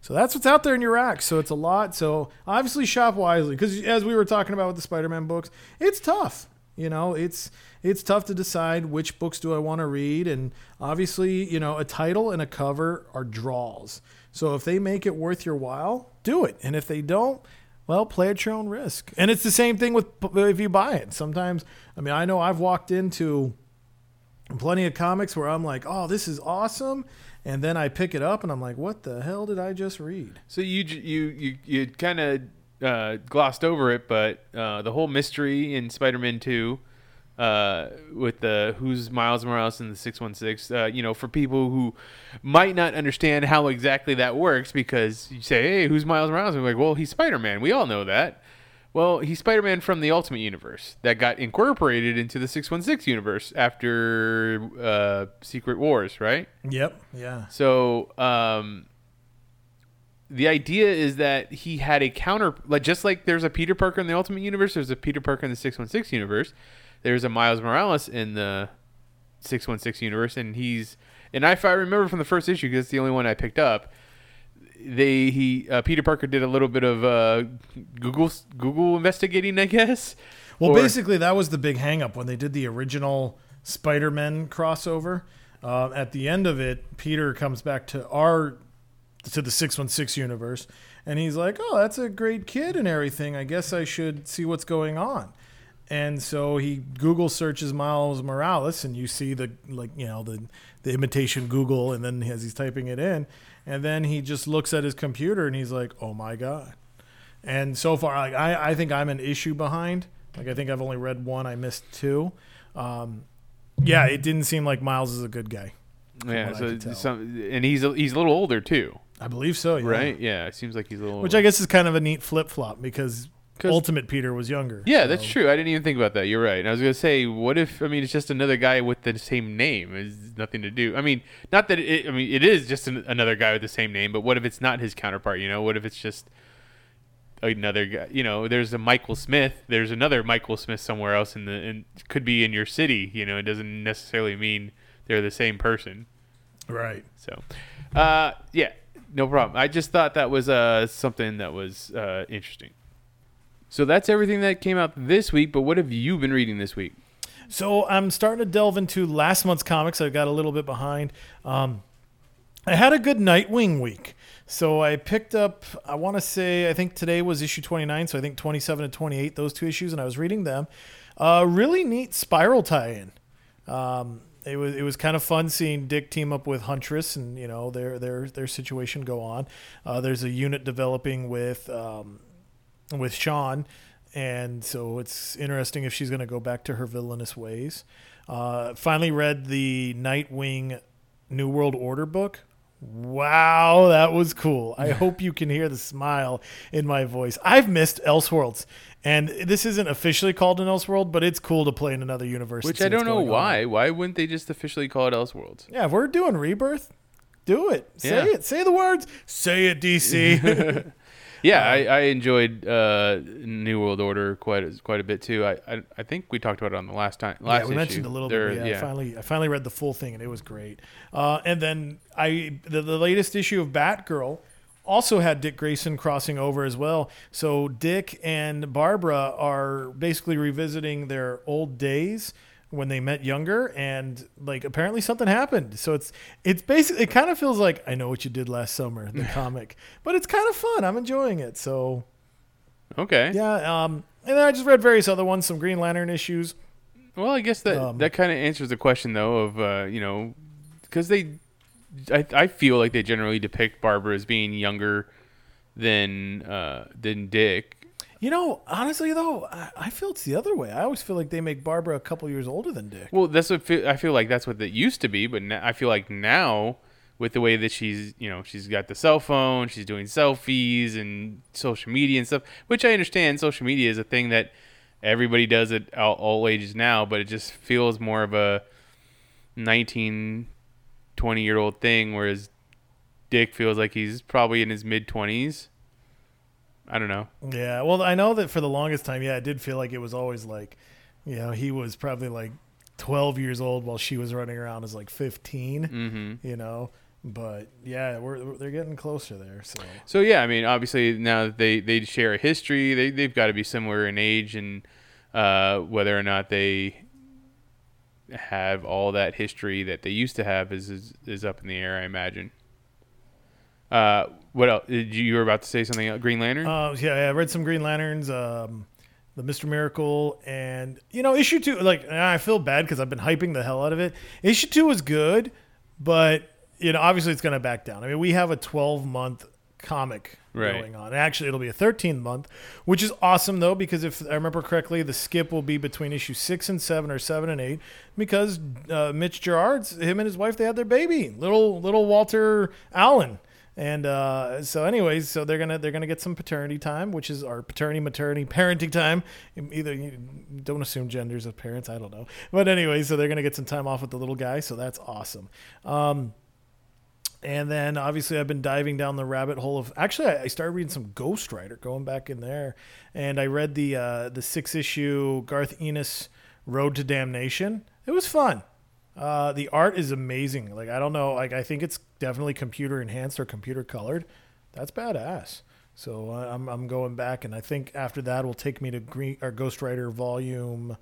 So that's what's out there in your rack. So it's a lot. So obviously shop wisely because as we were talking about with the Spider-Man books, it's tough. You know, it's it's tough to decide which books do I want to read, and obviously, you know, a title and a cover are draws. So if they make it worth your while, do it, and if they don't, well, play at your own risk. And it's the same thing with if you buy it. Sometimes, I mean, I know I've walked into plenty of comics where I'm like, oh, this is awesome. And then I pick it up and I'm like, what the hell did I just read? So you you you you kind of uh, glossed over it, but uh, the whole mystery in Spider-Man Two, uh, with the who's Miles Morales in the six one six, you know, for people who might not understand how exactly that works, because you say, hey, who's Miles Morales? And we're like, well, he's Spider-Man. We all know that. Well, he's Spider-Man from the Ultimate Universe that got incorporated into the 616 universe after uh, Secret Wars, right? Yep. Yeah. So, um, the idea is that he had a counter, like just like there's a Peter Parker in the Ultimate Universe, there's a Peter Parker in the 616 universe. There's a Miles Morales in the 616 universe, and he's and if I remember from the first issue, because it's the only one I picked up, they he uh, Peter Parker did a little bit of uh, Google Google investigating, I guess. Well, Or- basically, that was the big hangup when they did the original Spider-Man crossover. Uh, at the end of it, Peter comes back to our to the six one six universe, and he's like, "Oh, that's a great kid and everything. I guess I should see what's going on." And so he Google searches Miles Morales, and you see the like you know the the imitation Google, and then as he's typing it in, and then he just looks at his computer and he's like, "Oh my god." And so far, like, I, I think I'm an issue behind. Like, I think I've only read one. I missed two. Um, yeah, it didn't seem like Miles is a good guy. yeah, so some, and he's a, he's a little older too, I believe so. Yeah. right? Yeah, it seems like he's a little. Which. I guess is kind of a neat flip flop because 'Cause- Ultimate Peter was younger. Yeah, so- that's true. I didn't even think about that. You're right. And I was gonna say, what if? I mean, it's just another guy with the same name. It's nothing to do. I mean, not that it. I mean, it is just an, another guy with the same name. But what if it's not his counterpart? You know, what if it's just another guy? You know, there's a Michael Smith. There's another Michael Smith somewhere else in the. And could be in your city. You know, it doesn't necessarily mean they're the same person. Right. So, uh, yeah, no problem. I just thought that was uh, something that was uh, interesting. So that's everything that came out this week. But what have you been reading this week? So I'm starting to delve into last month's comics. I got a little bit behind. Um, I had a good Nightwing week. So I picked up, I want to say, I think today was issue 29. So I think 27 and 28, those two issues, and I was reading them. Uh, really neat spiral tie in. Um, it was it was kind of fun seeing Dick team up with Huntress and you know their their their situation go on. Uh, there's a unit developing with um, with Sean, and so it's interesting if she's going to go back to her villainous ways. Uh, finally read the Nightwing New World Order book. Wow, that was cool. I hope you can hear the smile in my voice. I've missed Elseworlds, and this isn't officially called an Elseworld, but it's cool to play in another universe. Which I don't know going on. why. Why wouldn't they just officially call it Elseworlds? Yeah, if we're doing Rebirth, do it. Say Yeah. it. Say the words. Say it, DC. Yeah, I, I enjoyed uh, New World Order quite a, quite a bit too. I, I I think we talked about it on the last time. Last yeah, we issue. mentioned a little There- bit. Yeah, I finally, I finally read the full thing, and it was great. Uh, and then I, the, the latest issue of Batgirl also had Dick Grayson crossing over as well. So Dick and Barbara are basically revisiting their old days when they met younger, and like apparently something happened. So it's it's basically it kind of feels like I know what you did last summer, the comic, but it's kind of fun. I'm enjoying it. So Okay. yeah. Um, and then I just read various other ones, some Green Lantern issues. Well, I guess that Um, that kind of answers the question though of uh, you know because they I I feel like they generally depict Barbara as being younger than uh, than Dick. You know, honestly though, I, I feel it's the other way. I always feel like they make Barbara a couple years older than Dick. Well, that's what feel, I feel like that's what it used to be, but now, I feel like now with the way that she's, you know, she's got the cell phone, she's doing selfies and social media and stuff, which I understand social media is a thing that everybody does at all, all ages now, but it just feels more of a 19 20 year old thing whereas Dick feels like he's probably in his mid 20s. I don't know. Yeah, well, I know that for the longest time, yeah, it did feel like it was always like, you know, he was probably like 12 years old while she was running around as like 15, Mhm. you know. But yeah, we're they're getting closer there. So So yeah, I mean, obviously now that they they share a history, they they've got to be similar in age, and uh, whether or not they have all that history that they used to have is is, is up in the air. I imagine. Uh, what else? You, were about to say something? else? Green Lantern. Uh, yeah, I read some Green Lanterns, um, the Mister Miracle, and you know issue two. Like I feel bad because I've been hyping the hell out of it. Issue two was good, but you know obviously it's going to back down. I mean we have a twelve month comic Right. going on. Actually, it'll be a 13 month, which is awesome though because if I remember correctly, the skip will be between issue six and seven or seven and eight because uh, Mitch Gerads him and his wife they had their baby, little little Walter Allen. And uh, so, anyways, so they're gonna they're gonna get some paternity time, which is our paternity, maternity, parenting time. Either you don't assume genders of parents, I don't know, but anyway, so they're gonna get some time off with the little guy, so that's awesome. Um, and then obviously I've been diving down the rabbit hole of actually I started reading some Ghost Rider, going back in there, and I read the uh, the six issue Garth Ennis Road to Damnation. It was fun. Uh, the art is amazing. Like I don't know, like I think it's definitely computer enhanced or computer colored. That's badass. So uh, I'm I'm going back, and I think after that will take me to Green or Ghost Rider Volume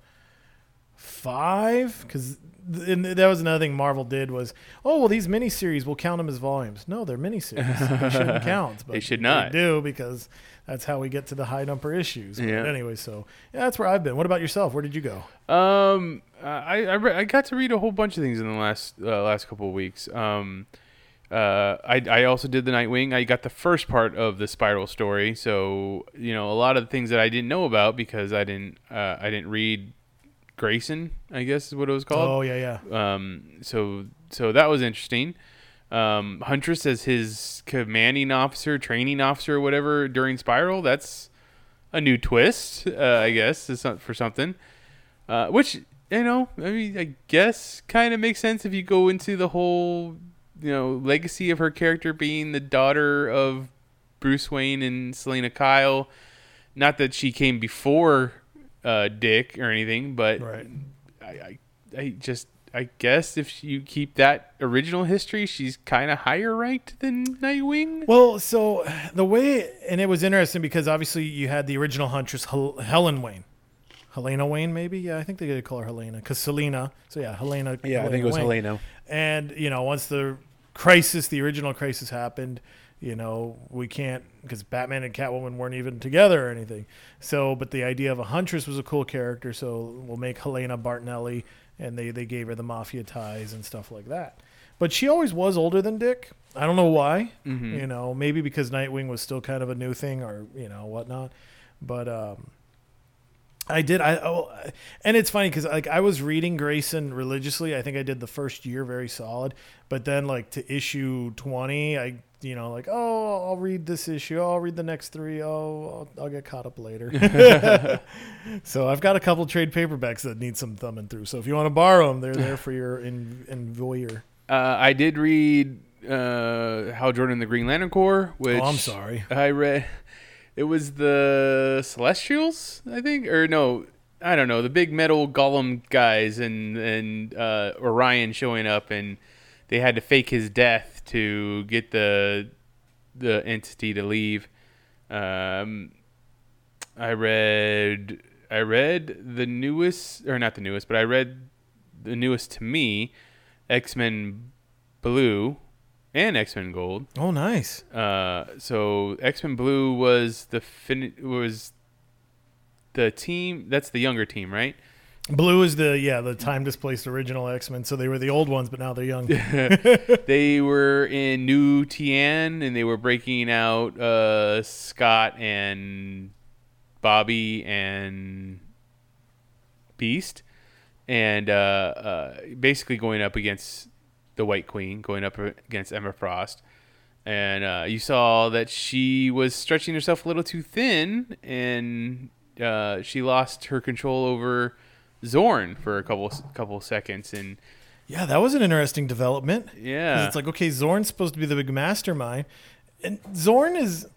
five because that was another thing Marvel did was oh well these miniseries we'll count them as volumes. No, they're miniseries. they shouldn't count. But They should not. do because that's how we get to the high number issues. But Yeah. anyway, so yeah, that's where I've been. What about yourself? Where did you go? Um, I I, re- I got to read a whole bunch of things in the last uh, last couple of weeks. Um, uh, I I also did the Nightwing. I got the first part of the Spiral story, so you know a lot of the things that I didn't know about because I didn't uh, I didn't read Grayson. I guess is what it was called. Oh yeah, yeah. Um, so so that was interesting. Um, Huntress as his commanding officer, training officer, or whatever during Spiral. That's a new twist, uh, I guess, for something. Uh, which you know, I mean, I guess kind of makes sense if you go into the whole you know legacy of her character being the daughter of Bruce Wayne and Selina Kyle. Not that she came before uh, Dick or anything, but Right. I, I, I just I guess if you keep that original history, she's kind of higher ranked than Nightwing. Well, so the way, and it was interesting because obviously you had the original Huntress, Hel- Helen Wayne. Helena Wayne, maybe? Yeah, I think they did call her Helena because Selena. So yeah, Helena. Yeah, I think it was Wayne. Helena. And, you know, once the crisis, the original crisis happened, you know, we can't, because Batman and Catwoman weren't even together or anything. So, but the idea of a Huntress was a cool character. So we'll make Helena Bertinelli, and they, they gave her the mafia ties and stuff like that. But she always was older than Dick. I don't know why. You know, maybe because Nightwing was still kind of a new thing or, you know, whatnot. But, um, I did. I oh, and it's funny because like I was reading Grayson religiously. I think I did the first year very solid, but then like to issue twenty, I you know like oh I'll read this issue. I'll read the next three. Oh I'll, I'll get caught up later. so I've got a couple trade paperbacks that need some thumbing through. So if you want to borrow them, they're there for your in, envoyer. Uh, I did read uh, Hal Jordan and the Green Lantern Corps, which Oh, I'm sorry. I read. It was the Celestials, I think, or no, I don't know, the big metal golem guys and and uh, Orion showing up, and they had to fake his death to get the the entity to leave. Um, I read I read the newest or not the newest, but I read the newest to me, X Men Blue and X Men Gold. Oh nice. Uh, so X Men Blue was the fin- was the team. That's the younger team, right? Blue is the yeah the time displaced original X Men. So they were the old ones, but now they're young. they were in New Tian, and they were breaking out uh, Scott and Bobby and Beast, and uh, uh, basically going up against the White Queen, going up against Emma Frost. And uh, you saw that she was stretching herself a little too thin, and uh, she lost her control over Xorn for a couple couple seconds, and Yeah, that was an interesting development. yeah, it's like okay, Xorn's supposed to be the big mastermind, and Xorn is.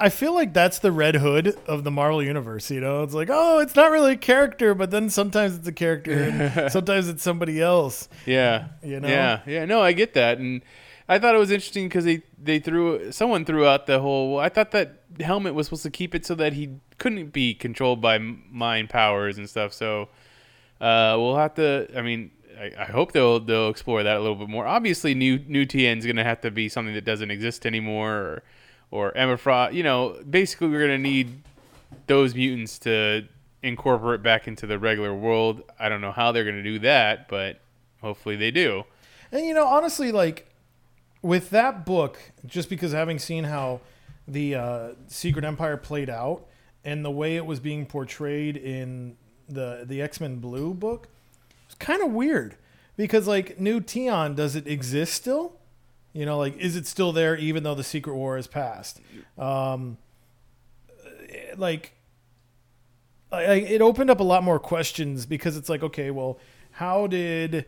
I feel like that's the Red Hood of the Marvel universe. You know, it's like oh, it's not really a character, but then sometimes it's a character, and sometimes it's somebody else. Yeah. You know? Yeah. Yeah. No, I get that, and I thought it was interesting because they they threw someone threw out the whole. Well, I thought that helmet was supposed to keep it so that he couldn't be controlled by mind powers and stuff. So uh, we'll have to. I mean, I, I hope they'll they'll explore that a little bit more. Obviously, new new TN is going to have to be something that doesn't exist anymore, or or Emma Frost. You know, basically, we're going to need those mutants to incorporate back into the regular world. I don't know how they're going to do that, but hopefully they do. And you know, honestly, like with that book, just because having seen how the uh, Secret Empire played out and the way it was being portrayed in the the X Men Blue book, it's kind of weird because like New Tian, does it exist still? You know, like is it still there even though the Secret War has passed? Um, like I, I, it opened up a lot more questions because it's like, okay, well, how did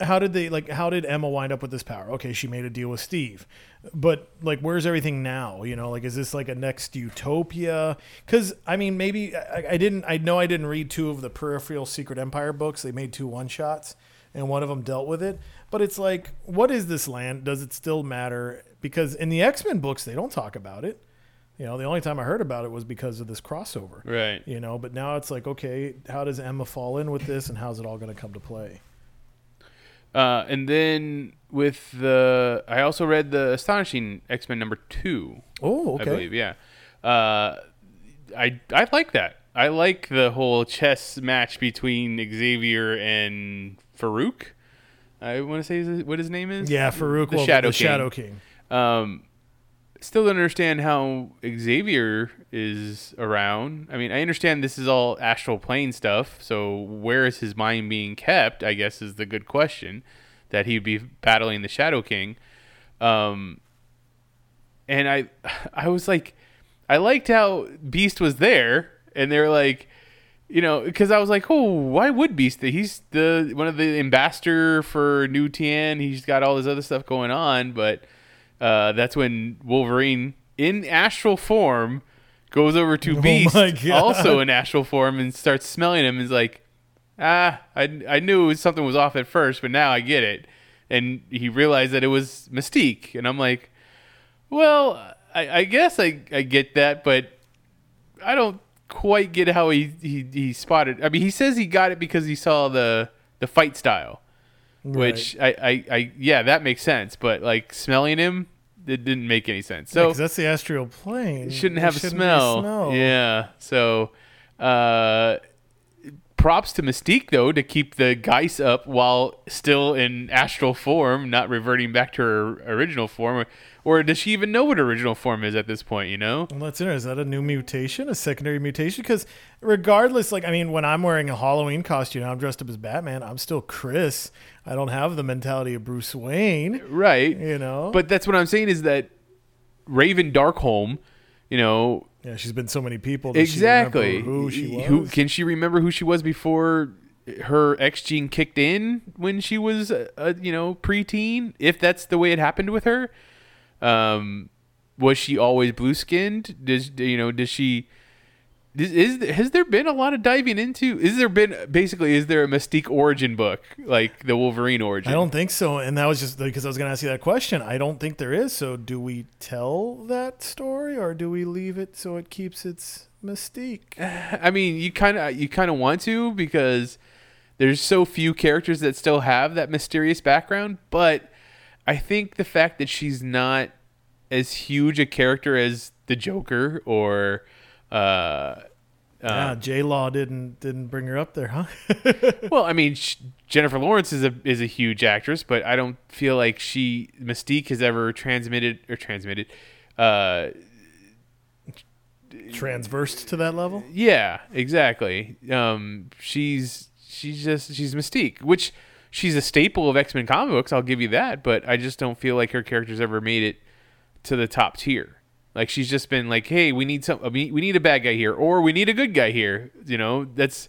how did they like how did Emma wind up with this power? Okay, she made a deal with Steve. But like where's everything now? You know, like is this like a next utopia? Cuz I mean, maybe I, I didn't I know I didn't read two of the peripheral Secret Empire books. They made two one-shots and one of them dealt with it. But it's like what is this land? Does it still matter? Because in the X-Men books they don't talk about it. You know, the only time I heard about it was because of this crossover. Right. You know, but now it's like, okay, how does Emma fall in with this and how's it all going to come to play? Uh, and then with the, I also read the Astonishing X Men number two. Oh, okay. I believe, yeah. Uh, I I like that. I like the whole chess match between Xavier and Farouk. I want to say what his name is. Yeah, Farouk, the well, Shadow the King. Shadow King. Um, still don't understand how Xavier is around. I mean, I understand this is all astral plane stuff. So where is his mind being kept? I guess is the good question. That he'd be battling the Shadow King. Um, and I, I was like, I liked how Beast was there, and they're like. You know, because I was like, oh, why would Beast? He's the one of the ambassador for New Tian. He's got all this other stuff going on, but uh, that's when Wolverine in astral form goes over to Oh Beast, also in astral form, and starts smelling him. And is like, ah, I, I knew something was off at first, but now I get it. And he realized that it was Mystique, and I'm like, well, I, I guess I, I get that, but I don't quite get how he, he he spotted. I mean, he says he got it because he saw the the fight style which I, I, I, yeah, that makes sense. But like smelling him, it didn't make any sense. So because that's the astral plane. it shouldn't It have a shouldn't be smell. Yeah. So, uh, props to Mystique though to keep the Geist up while still in astral form, not reverting back to her original form. Or, does she even know what original form is at this point? You know? Well, that's interesting. Is that a new mutation, a secondary mutation? Because regardless, like I mean, when I'm wearing a Halloween costume, and I'm dressed up as Batman. I'm still Chris. I don't have the mentality of Bruce Wayne. Right. You know. But that's what I'm saying is that Raven Darkholme, you know, yeah, she's been so many people. Does she exactly who she was? Who can she remember who she was before her X gene kicked in when she was a you know preteen? If that's the way it happened with her, um, was she always blue skinned? Does you know? Does she? Is, is has there been a lot of diving into? Is there been basically? Is there a Mystique origin book like the Wolverine origin? I don't think so. And that was just because I was going to ask you that question. I don't think there is. So do we tell that story or do we leave it so it keeps its mystique? I mean, you kind of you kind of want to because there's so few characters that still have that mysterious background, but I think the fact that she's not as huge a character as the Joker or uh yeah, J Law didn't didn't bring her up there, huh? well, I mean, sh- Jennifer Lawrence is a is a huge actress, but I don't feel like she Mystique has ever transmitted or transmitted uh Transversed to that level. Yeah, exactly. Um, she's she's just she's Mystique, which she's a staple of X Men comic books. I'll give you that, but I just don't feel like her character's ever made it to the top tier. Like she's just been like, hey, we need some, we need a bad guy here, or we need a good guy here. You know, that's.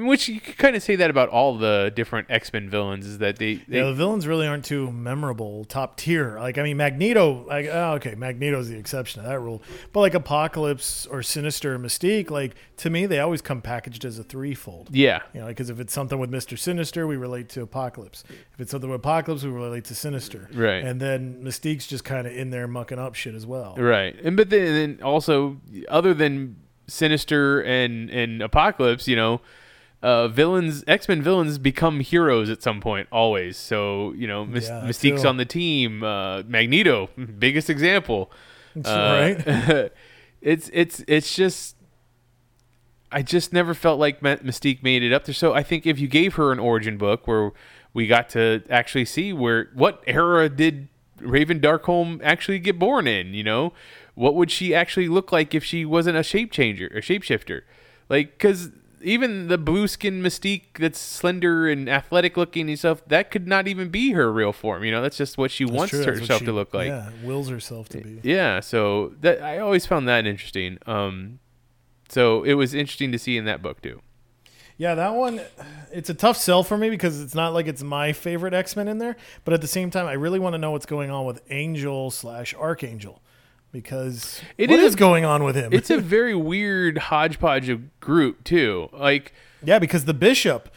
I mean, which you could kind of say that about all the different X Men villains is that they, they Yeah, the villains really aren't too memorable, top tier. Like, I mean, Magneto, like, oh, okay, Magneto's the exception to that rule. But like Apocalypse or Sinister or Mystique, like, to me, they always come packaged as a threefold. yeah, You know, because if it's something with Mister Sinister, we relate to Apocalypse. If it's something with Apocalypse, we relate to Sinister. Right. And then Mystique's just kind of in there mucking up shit as well. right. And but then, then also other than Sinister and and Apocalypse, you know. Uh, villains, X Men villains become heroes at some point, always. So you know, Mys- Yeah, Mystique's too. on the team. Uh, Magneto, biggest example. Uh, right? it's it's it's just I just never felt like Mystique made it up there. So I think if you gave her an origin book where we got to actually see where what era did Raven Darkholme actually get born in, you know, what would she actually look like if she wasn't a shape changer, a shapeshifter, like because. Even the blue skin Mystique that's slender and athletic looking and stuff, that could not even be her real form. You know, that's just what she That's wants true, herself she- to look like. Yeah, wills herself to be. Yeah, so that I always found that interesting. Um, so it was interesting to see in that book too. Yeah, that one, it's a tough sell for me because it's not like it's my favorite X Men in there. But at the same time, I really want to know what's going on with Angel slash Archangel because It what is is going on with him? It's a very weird hodgepodge of group too. Like yeah, because the Bishop,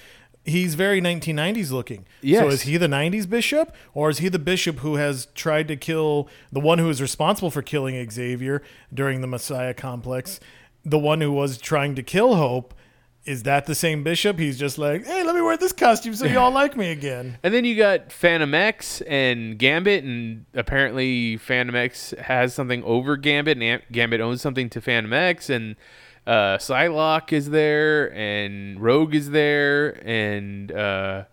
he's very 1990s looking. So is he the 90s Bishop or is he the Bishop who has tried to kill the one who is responsible for killing Xavier during the Messiah complex? The one who was trying to kill Hope. Is that the same bishop? He's just like, hey, let me wear this costume so you all like me again. And then you got Phantom X and Gambit, and apparently Phantom X has something over Gambit, and Gambit owns something to Phantom X, and uh, Psylocke is there, and Rogue is there, and uh,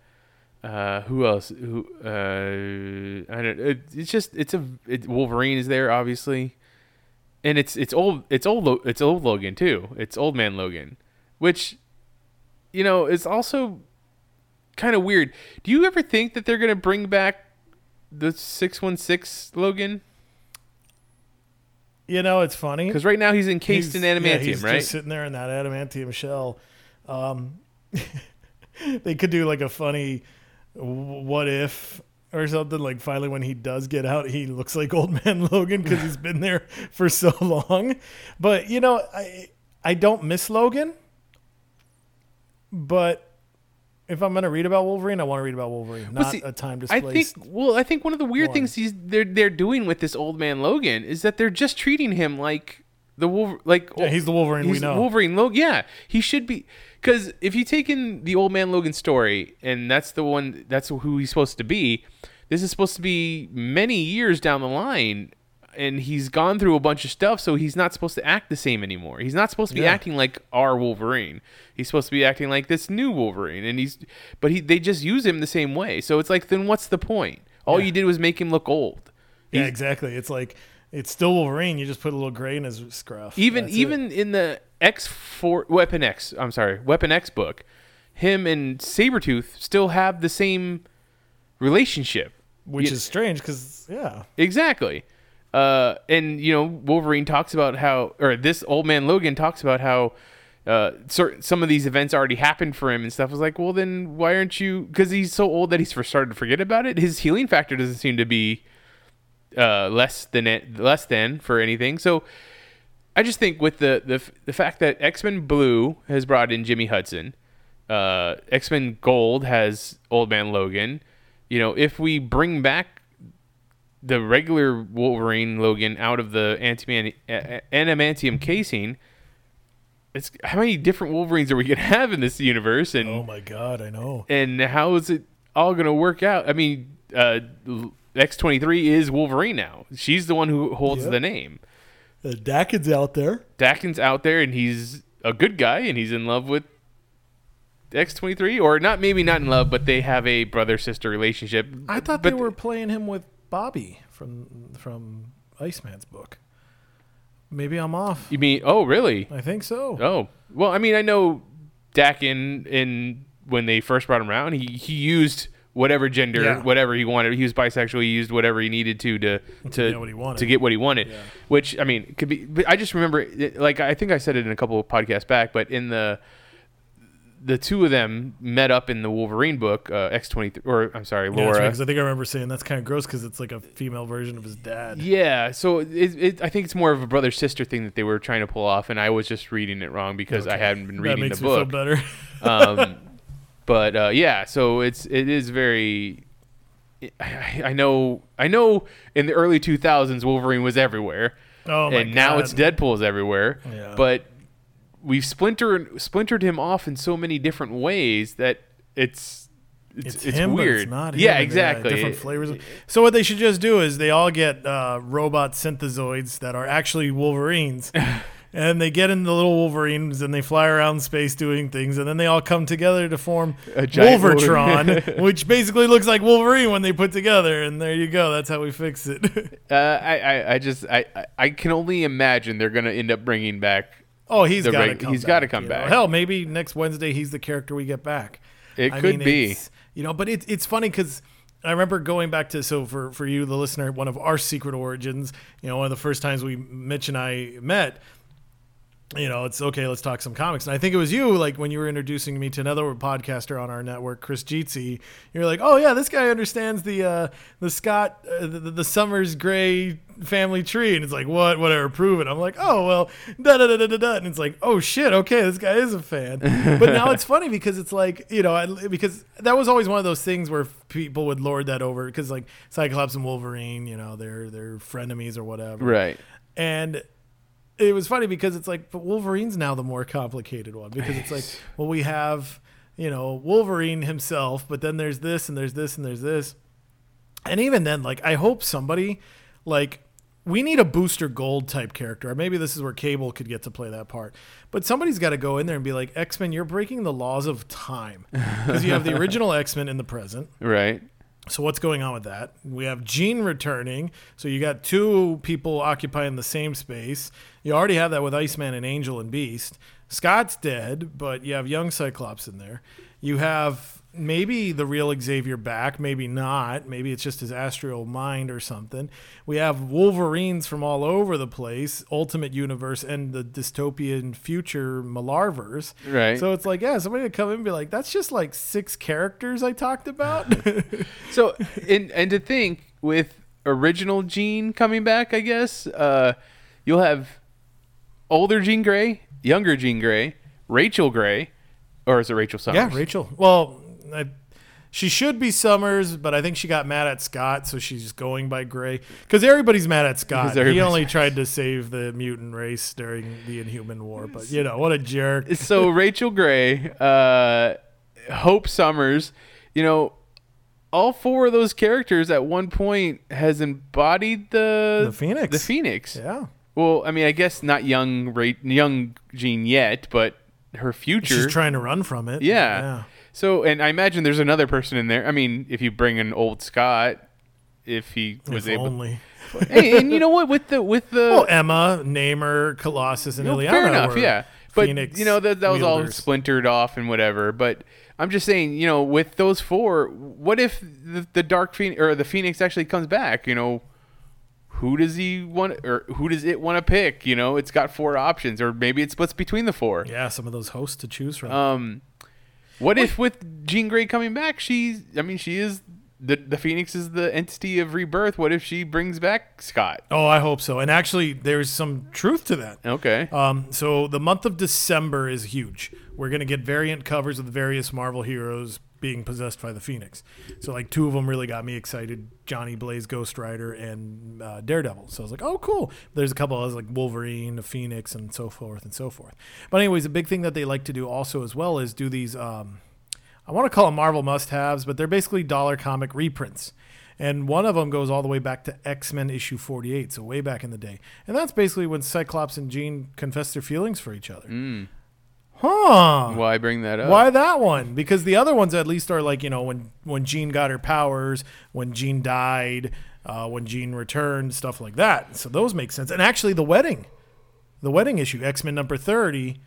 uh, who else? Who uh, I don't. It, it's just it's a it, Wolverine is there, obviously, and it's it's old it's old it's old Logan too. It's old man Logan, which you know is also kind of weird. Do you ever think that they're gonna bring back the six one six Logan? You know, it's funny. Because right now he's encased in adamantium, yeah, he's right? Just sitting there in that adamantium shell. Um, they could do like a funny what if or something like finally when he does get out he looks like old man logan because he's been there for so long but you know i i don't miss logan but if i'm going to read about wolverine i want to read about wolverine Well, not see, a time displaced. I think well, I think one of the weird one. things he's they're they're doing with this old man Logan is that they're just treating him like the Wolver- like Yeah, he's the Wolverine we know. Wolverine Logan. Yeah, he should be because if you take in the old man Logan story and that's the one that's who he's supposed to be. This is supposed to be many years down the line. And he's gone through a bunch of stuff, so he's not supposed to act the same anymore. He's not supposed to be Yeah. acting like our Wolverine. He's supposed to be acting like this new Wolverine, and he's, but he they just use him the same way. So it's like, then what's the point? All Yeah. you did was make him look old. yeah exactly it's like it's still wolverine you just put a little gray in his scruff even That's it. even in the X four Weapon X, I'm sorry, Weapon X book, him and Sabretooth still have the same relationship. which You- is strange because yeah Exactly. Uh, and you know, Wolverine talks about how, or this old man Logan talks about how, uh, certain, some of these events already happened for him and stuff. I was like, well, then why aren't you? Because he's so old that he's for- started to forget about it. His healing factor doesn't seem to be uh, less than it, less than for anything. So I just think with the the the fact that X Men Blue has brought in Jimmy Hudson, uh, X Men Gold has Old Man Logan. You know, if we bring back the regular Wolverine Logan out of the antiman- a- a- adamantium casing, it's how many different Wolverines are we gonna have in this universe, and oh my god i know and how is it all gonna work out? I mean, uh, X twenty three is Wolverine now. She's the one who holds Yep. the name. the daken's out there Daken's out there and he's a good guy and he's in love with X23 or not maybe not in love but they have a brother sister relationship. I thought but they were playing him with Bobby from from Iceman's book. Maybe I'm off. You mean oh really? I think so. Oh. Well, I mean I know Daken in when they first brought him around, he he used whatever gender, Yeah. whatever he wanted. He was bisexual. He used whatever he needed to to to, get what he wanted. to get what he wanted. Which I mean, could be. I just remember, like I think I said it in a couple of podcasts back, but in the the two of them met up in the Wolverine book, uh, X twenty three, or I'm sorry, Yeah, Laura. because I think I remember saying that's kind of gross because it's like a female version of his dad. Yeah, so it, it, I think it's more of a brother sister thing that they were trying to pull off, and I was just reading it wrong because I hadn't been that reading makes the me feel book. better. um, but uh, yeah, so it's it is very. I, I know I know in the early 2000s Wolverine was everywhere, Oh my and now God. it's Deadpool's everywhere. Yeah. But we've splintered splintered him off in so many different ways that it's it's, It's, it's him, weird. it's not yeah, exactly. different flavors. So what they should just do is they all get uh, robot synthezoids that are actually Wolverines, and they get in the little Wolverines and they fly around space doing things, and then they all come together to form A Wolvertron, which basically looks like Wolverine when they put together. And there you go. That's how we fix it. Uh, I, I, I just I, I- I can only imagine they're gonna end up bringing back. Oh, he's got to come. he's back, gotta come you know. back. Hell, maybe next Wednesday he's the character we get back. It I could mean, be. You know, but it, it's funny because I remember going back to so for for you, the listener, one of our secret origins. You know, one of the first times we Mitch and I met. You know, it's okay. Let's talk some comics. And I think it was you, like when you were introducing me to another podcaster on our network, Chris Jeetsy. You're like, "Oh yeah, this guy understands the uh, the Scott uh, the, the Summers Gray family tree." And it's like, "What? Whatever, prove it." I'm like, "Oh well, da da da da da da." And it's like, "Oh shit, okay, this guy is a fan." But now it's funny because it's like, you know, I- because that was always one of those things where people would lord that over because like Cyclops and Wolverine, you know, they're they're frenemies or whatever. Right. And it was funny because it's like, but Wolverine's now the more complicated one because it's like, well, we have, you know, Wolverine himself, but then there's this and there's this and there's this. And even then, like, I hope somebody, like, we need a booster gold type character. Or maybe this is where Cable could get to play that part. But somebody's got to go in there and be like, X Men, you're breaking the laws of time. Because you have the original X Men in the present. Right. So what's going on with that? We have Jean returning. So you got two people occupying the same space. You already have that with Iceman and Angel and Beast. Scott's dead, but you have young Cyclops in there. You have maybe the real Xavier back, maybe not. Maybe it's just his astral mind or something. We have Wolverines from all over the place, Ultimate Universe and the dystopian future Millarverse. Right. So it's like, yeah, somebody would come in and be like, that's just like six characters I talked about. So, and and to think with original Jean coming back, I guess uh, you'll have older Jean Grey, younger Jean Grey, Rachel Grey, or is it Rachel Summers? Yeah, Rachel. Well, I, she should be Summers, but I think she got mad at Scott, so she's going by Gray. Because everybody's mad at Scott. He only tried to save the mutant race during the Inhuman War, but you know what a jerk. so Rachel Gray, uh, Hope Summers, you know, all four of those characters at one point has embodied the The Phoenix. The Phoenix. Yeah, Well, I mean, I guess not young, Ra- young Jean yet, but her future. she's trying to run from it. yeah. Yeah. So, and I imagine there's another person in there. I mean, if you bring an old Scott, if he was If able. only. hey, and you know what? With the with the Well, Emma, Namor, Colossus, and Illyana. fair enough, yeah. But Phoenix you know that that was all splintered off and whatever. But I'm just saying, you know, with those four, what if the, the Dark Phoenix or the Phoenix actually comes back? You know, who does he want or who does it want to pick? You know, it's got four options, or maybe it splits between the four. Yeah, some of those hosts to choose from. Um, what if with Jean Grey coming back, she's? I mean, she is the the Phoenix is the entity of rebirth. What if she brings back Scott? oh, I hope so. And actually, there's some truth to that. Okay. Um, so the month of December is huge. We're going to get variant covers of the various Marvel heroes being possessed by the Phoenix. So like two of them really got me excited: Johnny Blaze, Ghost Rider, and uh, Daredevil. So I was like, oh, cool. There's a couple others like Wolverine, the Phoenix, and so forth and so forth. But anyways, a big thing that they like to do also as well is do these. Um, I want to call them Marvel must-haves, but they're basically dollar comic reprints. And one of them goes all the way back to X Men issue 48, so way back in the day. And that's basically when Cyclops and Jean confess their feelings for each other. Huh. Why bring that up? Why that one? Because the other ones at least are like, you know, when, when Jean got her powers, when Jean died, uh, when Jean returned, stuff like that. So those make sense. And actually, the wedding, the wedding issue, X Men number 30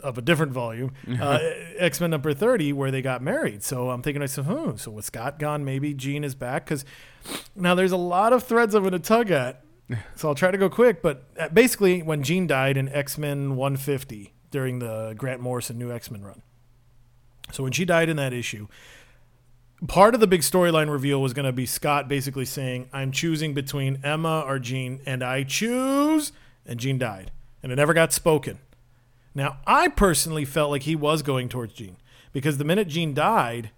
of a different volume, uh, X Men number 30, where they got married. So I'm thinking, I said, hmm, so with Scott gone, maybe Jean is back. Because now there's a lot of threads I'm going to tug at. So I'll try to go quick. But uh, basically, when Jean died in X Men 150 during the Grant Morrison new X Men run, So when she died in that issue, part of the big storyline reveal was going to be Scott basically saying, "I'm choosing between Emma or Jean, and I choose." And Jean died, and it never got spoken. Now, I personally felt like he was going towards Jean because the minute Jean died,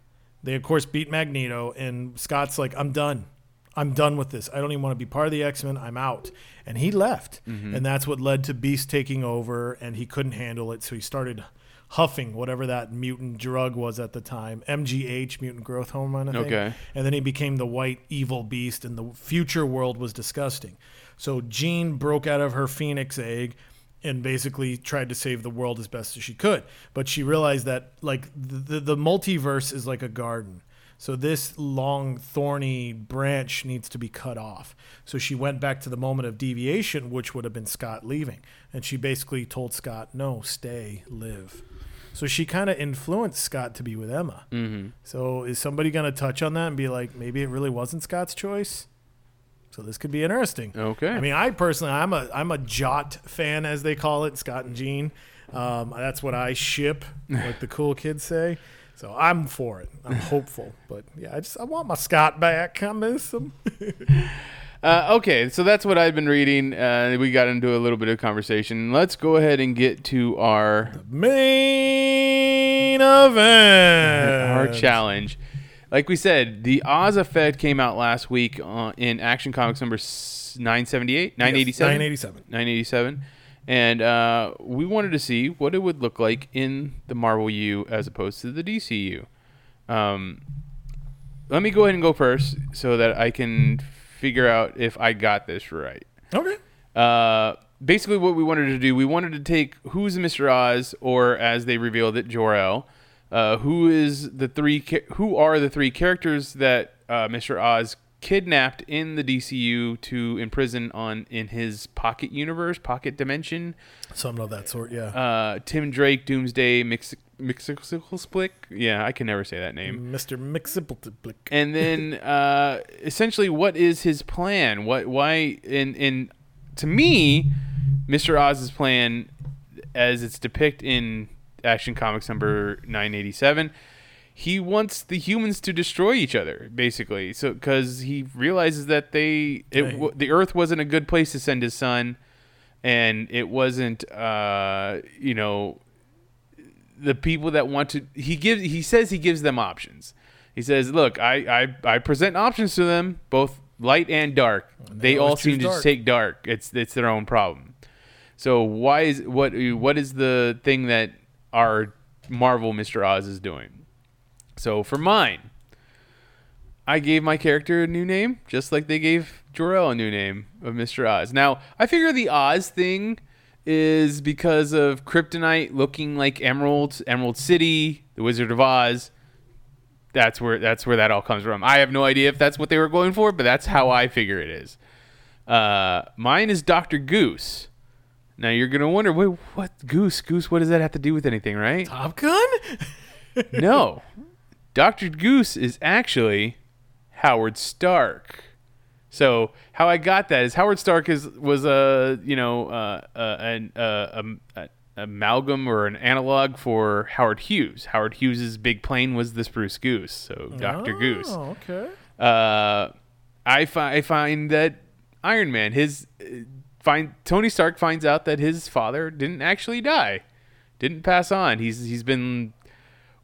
they of course beat Magneto, and Scott's like, "I'm done. I'm done with this. I don't even want to be part of the X Men. I'm out." And he left, mm-hmm. and that's what led to Beast taking over, and he couldn't handle it, so he started huffing whatever that mutant drug was at the time, MGH, mutant growth hormone. I think. Okay. And then he became the white evil beast, and the future world was disgusting. So Jean broke out of her phoenix egg and basically tried to save the world as best as she could. But she realized that like the, the, the multiverse is like a garden. So this long thorny branch needs to be cut off. So she went back to the moment of deviation, which would have been Scott leaving. And she basically told Scott, no, stay, live. So she kind of influenced Scott to be with Emma. Mm-hmm. So is somebody going to touch on that and be like, maybe it really wasn't Scott's choice? So this could be interesting. Okay. I mean, I personally, I'm a I'm a Jott fan, as they call it, Scott and Jean. Um, that's what I ship, like the cool kids say. So I'm for it. I'm hopeful, but yeah, I just I want my Scott back. I miss him. Uh, okay, so that's what I've been reading. Uh, we got into a little bit of conversation. Let's go ahead and get to our Main event. our challenge. Like we said, the Oz Effect came out last week uh, in Action Comics number 978, 987, 987. 987, and uh, we wanted to see what it would look like in the Marvel U as opposed to the DCU. Um, let me go ahead and go first so that I can figure out if I got this right. Okay. Uh, basically, what we wanted to do, we wanted to take who's Mr. Oz, or as they revealed it, Jor El. Uh, who is the three? Who are the three characters that uh, Mr. Oz kidnapped in the DCU to imprison on in his pocket universe, pocket dimension? Something of that sort. Yeah. Uh, Tim Drake, Doomsday, Mix Mixiclesplick. Yeah, I can never say that name. Mr. Mixipleblick. And then, uh, essentially, what is his plan? What? Why? In in to me, Mr. Oz's plan, as it's depicted in Action Comics number nine eighty seven, he wants the humans to destroy each other, basically. So because he realizes that they it Right. w- the Earth wasn't a good place to send his son, and it wasn't, uh, you know, the people that want to he gives he says he gives them options he says look i i, I present options to them both light and dark they, all seem to dark. take dark it's it's their own problem so why is what what is the thing that our marvel mr oz is doing so for mine I gave my character a new name, just like they gave Jor-El a new name of Mr. Oz. Now, I figure the Oz thing is because of Kryptonite looking like Emerald, Emerald City, the Wizard of Oz. That's where that's where that all comes from. I have no idea if that's what they were going for, but that's how I figure it is. Uh, mine is Doctor Goose. Now you're gonna wonder, wait, what Goose? Goose? What does that have to do with anything, right? Top Gun. no. Dr. Goose is actually Howard Stark. So how I got that is Howard Stark is was a you know uh, uh, an uh, um, uh, amalgam or an analog for Howard Hughes. Howard Hughes's big plane was the Spruce Goose. So Dr. Goose. Oh, okay. Uh, I find I find that Iron Man his uh, find Tony Stark finds out that his father didn't actually die, didn't pass on. He's he's been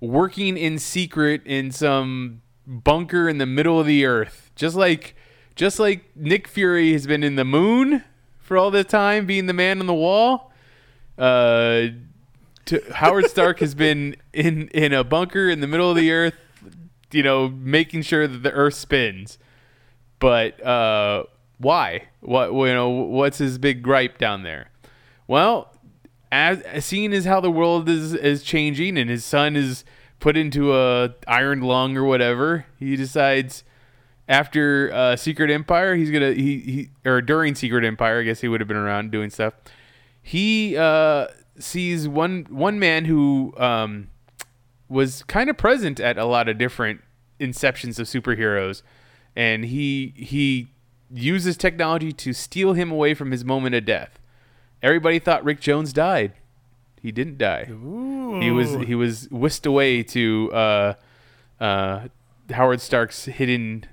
working in secret in some bunker in the middle of the earth, just like just like Nick Fury has been in the moon for all the time, being the man on the wall. Uh, to, Howard Stark has been in in a bunker in the middle of the earth, you know, making sure that the earth spins. But uh, why? What you know? What's his big gripe down there? Well, as, seeing as how the world is is changing, and his son is put into a iron lung or whatever, he decides after uh, Secret Empire, he's gonna he, he or during Secret Empire, I guess he would have been around doing stuff. He uh, sees one one man who um, was kind of present at a lot of different inceptions of superheroes, and he he uses technology to steal him away from his moment of death. Everybody thought Rick Jones died. He didn't die. He was he was whisked away to uh, uh, Howard Stark's hidden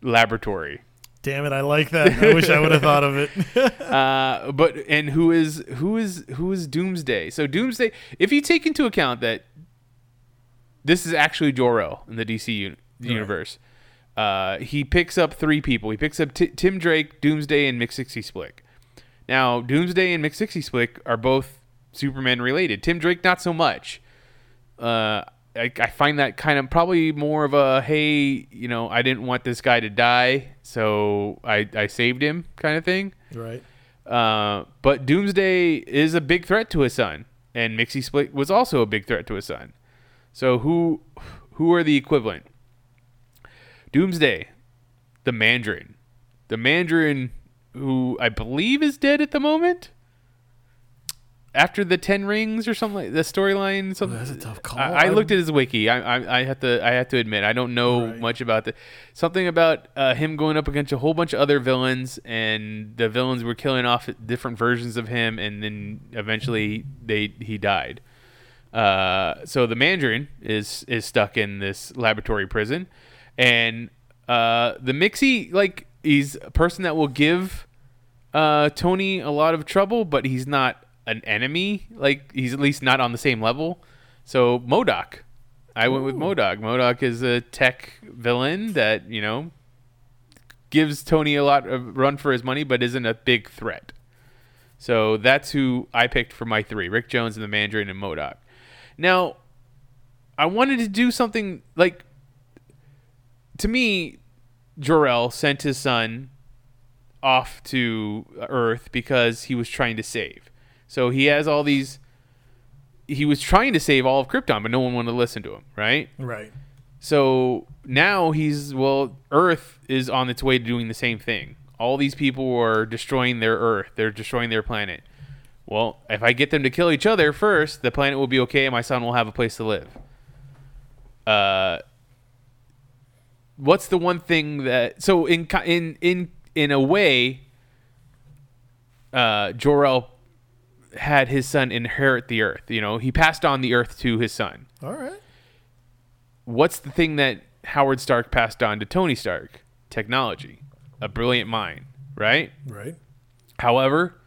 laboratory. Damn it, I like that. I wish I would have thought of it. Uh, but and who is who is who is Doomsday? So Doomsday, if you take into account that this is actually Jor El in the DC uni- universe, uh, he picks up three people. He picks up T- Tim Drake, Doomsday, and McSixty Splick. Now Doomsday and McSixty Splick are both Superman related. Tim Drake not so much. Uh, I, I find that kind of probably more of a hey, you know, I didn't want this guy to die, so I I saved him kind of thing. right. Uh, but Doomsday is a big threat to his son, and Mixie Split was also a big threat to his son. So who who are the equivalent? Doomsday, the Mandarin, the Mandarin who I believe is dead at the moment. After the Ten Rings or something, like the storyline. Something. that's a tough call. I, I looked at his wiki. I, I I have to I have to admit I don't know Right. much about the something about uh, him going up against a whole bunch of other villains, and the villains were killing off different versions of him, and then eventually they he died. Uh, so the Mandarin is is stuck in this laboratory prison, and uh, the Mixie like he's a person that will give uh, Tony a lot of trouble, but he's not an enemy. Like he's at least not on the same level. So MODOK, I went with MODOK. MODOK is a tech villain that you know gives Tony a lot of run for his money, but isn't a big threat. So that's who I picked for my three: Rick Jones and the Mandarin and MODOK. Now, I wanted to do something like to me. Jor-El sent his son off to Earth because he was trying to save. So he has all these. He was trying to save all of Krypton, but no one wanted to listen to him, right? Right. So now he's well, Earth is on its way to doing the same thing. All these people are destroying their Earth. They're destroying their planet. Well, if I get them to kill each other first, the planet will be okay, and my son will have a place to live. Uh, what's the one thing that so in in in in a way, uh, Jor-El had his son inherit the Earth. You know, he passed on the Earth to his son All right. what's the thing that Howard Stark passed on to Tony Stark? Technology, a brilliant mind, right? Right. However,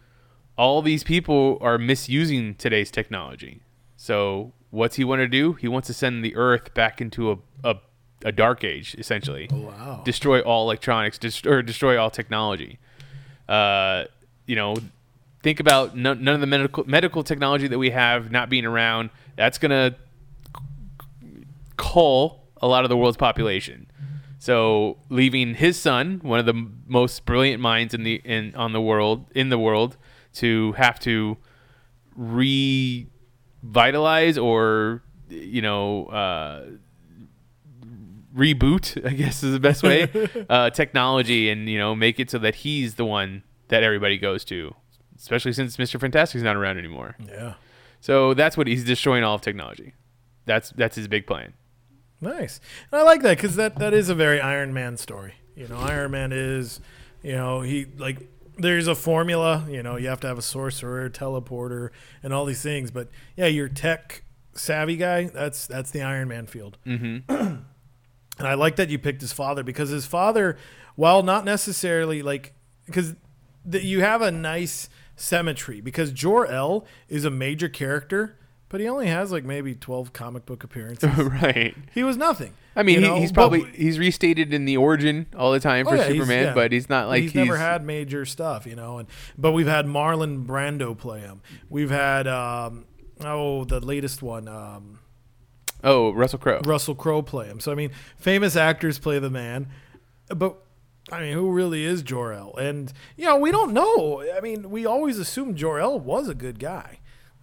all these people are misusing today's technology. So, what's he want to do? He wants to send the Earth back into a, a, a dark age, essentially. Wow. Destroy all electronics, dest- or destroy all technology. Uh, you know, think about none, none of the medical medical technology that we have not being around. That's gonna cull a lot of the world's population. So leaving his son, one of the most brilliant minds in the in on the world in the world, to have to revitalize or you know uh, reboot, I guess is the best way, uh, technology and you know make it so that he's the one that everybody goes to, especially since Mister Fantastic's not around anymore. Yeah. So that's what he's destroying all of technology. That's that's his big plan. Nice. And I like that because that, that is a very Iron Man story. You know, Iron Man is, you know, he like there's a formula. You know, you have to have a sorcerer, teleporter, and all these things. But yeah, your tech savvy guy. That's that's the Iron Man field. Mm-hmm. and I like that you picked his father because his father, while not necessarily like, because you have a nice symmetry because Jor El is a major character. But he only has like maybe twelve comic book appearances. right. He was nothing. I mean, he, he's But- probably he's restated in the origin all the time Oh, for yeah, he's- Superman, yeah. but he's not like he's, never had major stuff, you know. And but we've had Marlon Brando play him. We've had um, oh the latest one, um, Oh, Russell Crowe. Russell Crowe play him. So I mean, famous actors play the man, but. I mean, who really is Jor El? And you know, we don't know. I mean, we always assumed Jor El was a good guy.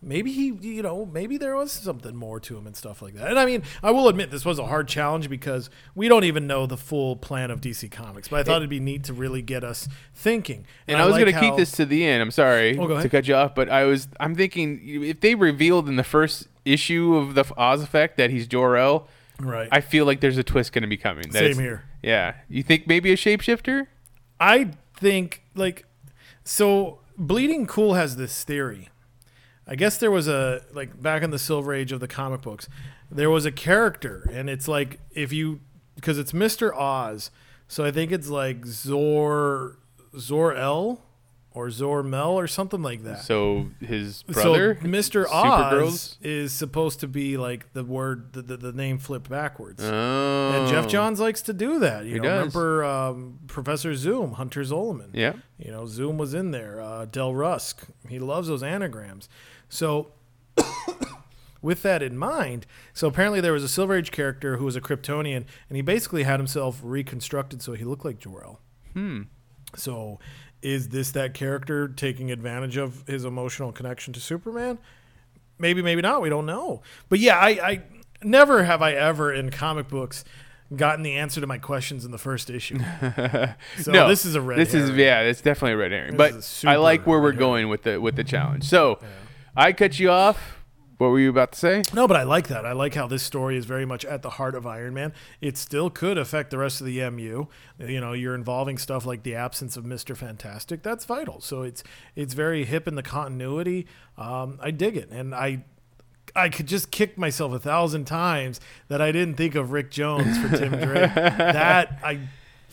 Maybe he, you know, maybe there was something more to him and stuff like that. And I mean, I will admit this was a hard challenge because we don't even know the full plan of DC Comics. But I thought it'd be neat to really get us thinking. And I was like going to keep this to the end. I'm sorry Oh, to cut you off, but I was I'm thinking if they revealed in the first issue of the Oz Effect that he's Jor El, right. I feel like there's a twist going to be coming. That Same here. Yeah, you think maybe a shapeshifter? I think like so Bleeding Cool has this theory I guess there was a like back in the silver age of the comic books, there was a character, and it's like if you because it's Mister Oz, so I think it's like Zor Zor El or Zor Mel or something like that. So his brother, so Mr. Oz Supergirl's? is supposed to be like the word, the, the, the name flipped backwards. Oh, and Geoff Johns likes to do that. You He know, does. remember um, Professor Zoom, Hunter Zolomon. Yeah. You know, Zoom was in there. Uh, Del Rusk, he loves those anagrams. So, with that in mind, so apparently there was a Silver Age character who was a Kryptonian, and he basically had himself reconstructed so he looked like Jor-El. Hmm. So, is this that character taking advantage of his emotional connection to Superman? Maybe, maybe not. We don't know. But yeah, I, I never have I ever in comic books gotten the answer to my questions in the first issue. So no, this is a red. This is yeah, it's definitely a red herring. This But I like where we're herring. going with the with the challenge. So I cut you off. What were you about to say? No, but I like that. I like how this story is very much at the heart of Iron Man. It still could affect the rest of the MU. You know, you're involving stuff like the absence of Mister Fantastic. That's vital. So it's it's very hip in the continuity. Um, I dig it, and I. I could just kick myself a thousand times that I didn't think of Rick Jones for Tim Drake. that I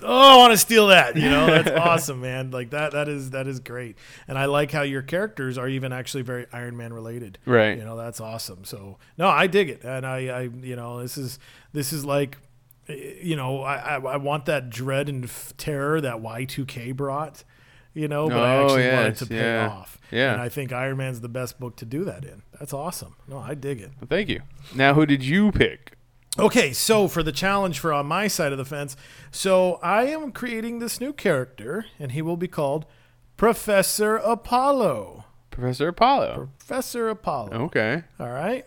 oh, I want to steal that. You know, that's awesome, man. Like that that is that is great. And I like how your characters are even actually very Iron Man related. Right. You know, that's awesome. So no, I dig it, and I, I you know, this is this is like, eh, you know, I I, I want that dread and f- terror that Y two K brought. You know, but I Oh, actually want it to pay yeah. off. Yeah. And I think Iron Man's the best book to do that in. That's awesome. No, I dig it. Well, thank you. Now, who did you pick? Okay, so for the challenge for on my side of the fence, so I am creating this new character, and he will be called Professor Apollo. Professor Apollo. Professor Apollo. Okay. All right.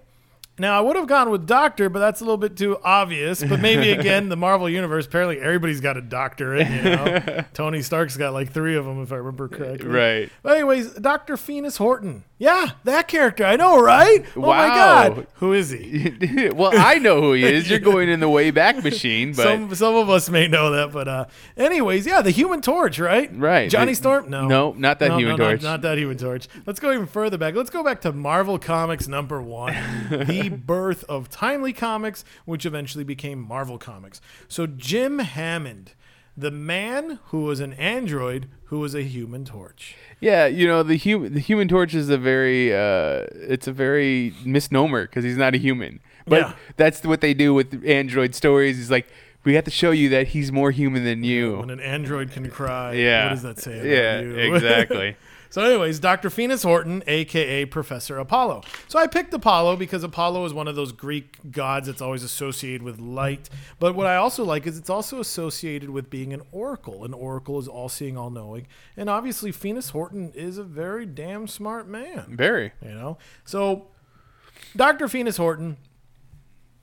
Now I would have gone with Doctor, but that's a little bit too obvious. But maybe again, the Marvel universe apparently everybody's got a doctorate. You know, Tony Stark's got like three of them, if I remember correctly. Right. But anyways, Doctor Phineas Horton. Yeah, that character. I know, right? Oh my Wow. God, who is he? well, I know who he is. You're going in the way back machine, but some some of us may know that, but uh, anyways, yeah, the Human Torch, right? Right. Johnny The- Storm? No, no, not that No, Human no, not- Torch. Not, that Human Torch. Let's go even further back. Let's go back to Marvel Comics number one, the birth of Timely Comics, which eventually became Marvel Comics. So Jim Hammond, the man who was an android who was a Human Torch. yeah, you know the human the Human Torch is a very uh, it's a very misnomer because he's not a human. But Yeah. that's what they do with Android stories. Is like we have to show you that he's more human than you. When an android can cry, yeah. what does that say Yeah, you? exactly. So, anyways, Dr. Phineas Horton, aka Professor Apollo. So, I picked Apollo because Apollo is one of those Greek gods that's always associated with light. But what I also like is it's also associated with being an oracle. An oracle is all seeing, all knowing. And obviously, Phineas Horton is a very damn smart man Very. you know so dr phineas horton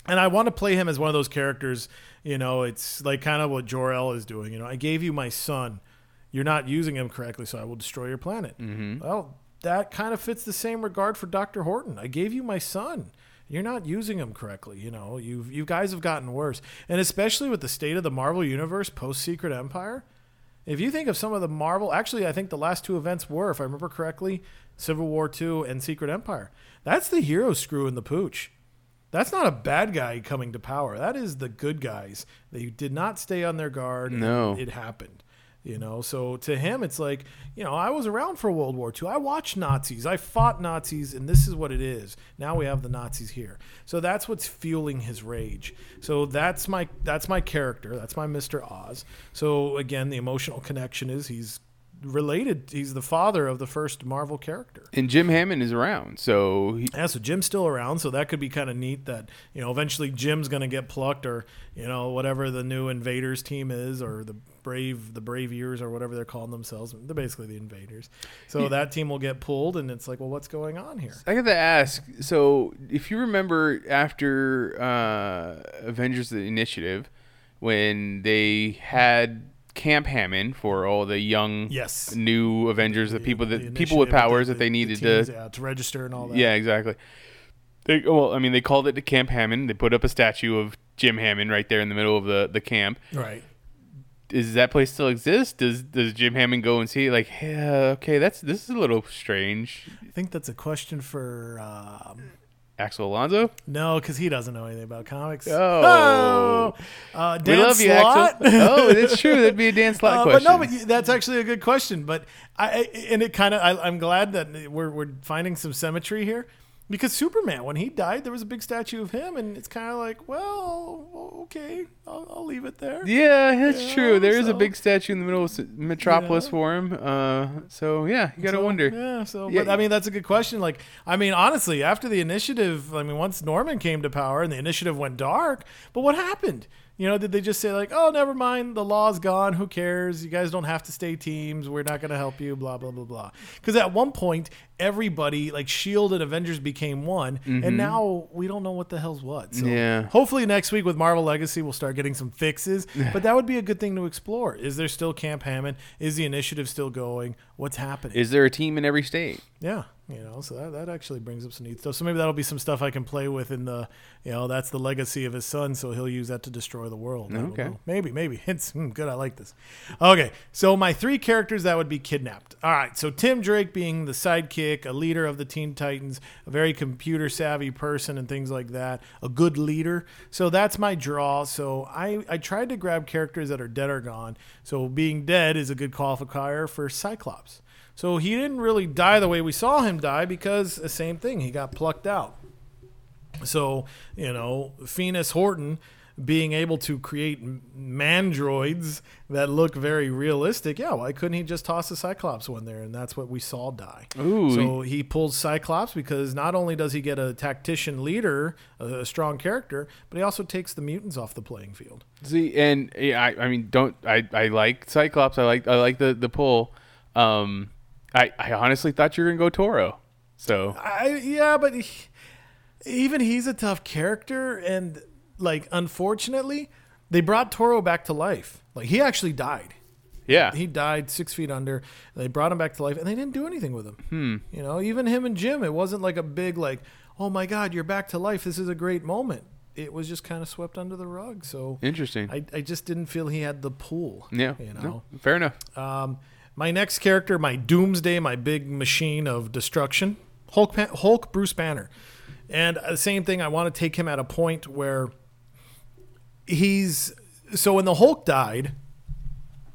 and i want to play him as one of those characters you know it's like kind of what jor-el is doing you know i gave you my son you're not using him correctly so i will destroy your planet mm-hmm. well that kind of fits the same regard for dr horton i gave you my son you're not using him correctly you know you you guys have gotten worse and especially with the state of the marvel universe post secret empire if you think of some of the Marvel, actually, I think the last two events were, if I remember correctly, Civil War Two and Secret Empire. That's the hero screwing the pooch. That's not a bad guy coming to power. That is the good guys. They did not stay on their guard. No. It happened. You know, so to him, it's like, you know, I was around for World War II. I watched Nazis. I fought Nazis, and this is what it is. Now we have the Nazis here. So that's what's fueling his rage. So that's my that's my character. That's my Mr. Oz. So again, the emotional connection is he's related. He's the father of the first Marvel character. And Jim Hammond is around, so he, Yeah, so Jim's still around, so that could be kind of neat. That you know, eventually Jim's gonna get plucked, or you know, whatever the new Invaders team is, or the Brave, the Brave Years, or whatever they're calling themselves. They're basically the Invaders. So that team will get pulled, and it's like, well, what's going on here? I got to ask. So, if you remember after uh, Avengers: The Initiative, when they had Camp Hammond for all the young, Yes. new Avengers, the, people that The people with powers the- that they the needed teams, to. yeah, to register and all that. Yeah, exactly. They, well, I mean, they called it the Camp Hammond. They put up a statue of Jim Hammond right there in the middle of the the camp. right. Does that place still exist? Does does Jim Hammond go and see like, yeah, okay, that's this is a little strange. I think that's a question for um, Axel Alonso? no, because he doesn't know anything about comics. Oh. uh, We Dan love you, Axel. oh, that's true. That'd be a Dan Slott Uh, but question. no, but you- that's actually a good question. But I, I and it kind of I'm glad that we're we're finding some symmetry here because Superman when he died there was a big statue of him and it's kind of like well okay I'll, I'll leave it there. yeah, that's Yeah, true. There is a big statue in the middle of Metropolis Yeah. for him. Uh, so yeah, you gotta So, wonder. Yeah, so Yeah. but I mean that's a good question. Like I mean honestly, after the initiative, I mean once Norman came to power and the initiative went dark, but what happened? You know, did they just say like, "Oh, never mind, the law's gone. Who cares? You guys don't have to stay teams. We're not going to help you." Blah blah blah blah. Because at one point, everybody like Shield and Avengers became one, and now we don't know what the hell's what. So Mm-hmm. Yeah. hopefully next week with Marvel Legacy, we'll start getting some fixes. but that would be a good thing to explore. Is there still Camp Hammond? Is the initiative still going? What's happening? Is there a team in every state? Yeah, you know, so that, that actually brings up some neat stuff. So maybe that'll be some stuff I can play with in the, you know, that's the legacy of his son. So he'll use that to destroy the world. Okay. Maybe, maybe. It's hmm, good. I like this. Okay, so my three characters that would be kidnapped. All right, so Tim Drake being the sidekick, a leader of the Teen Titans, a very computer savvy person and things like that, a good leader. So that's my draw. So I, I tried to grab characters that are dead or gone. So being dead is a good qualifier for Cyclops. So he didn't really die the way we saw him die because the same thing, he got plucked out. So, you know, Phineas Horton being able to create mandroids that look very realistic, yeah, why couldn't he just toss a Cyclops one there? And that's what we saw die. Ooh. So he pulls Cyclops because not only does he get a tactician leader, a, a strong character, but he also takes the mutants off the playing field. See, and yeah, I, I mean, don't I? I like Cyclops. I like I like the the pull. Um, I I honestly thought you were gonna go Toro. So I yeah, but he, even he's a tough character, and like unfortunately, they brought Toro back to life. Like he actually died. yeah, He died six feet under. They brought him back to life, and they didn't do anything with him. Hmm. You know, even him and Jim, it wasn't like a big like, oh my God, you're back to life. This is a great moment. It was just kind of swept under the rug. So interesting. I, I just didn't feel he had the pull. yeah, you know. no, fair enough. Um, my next character, my Doomsday, my big machine of destruction, Hulk, Hulk Bruce Banner. And the same thing, I want to take him at a point where he's. So when the Hulk died,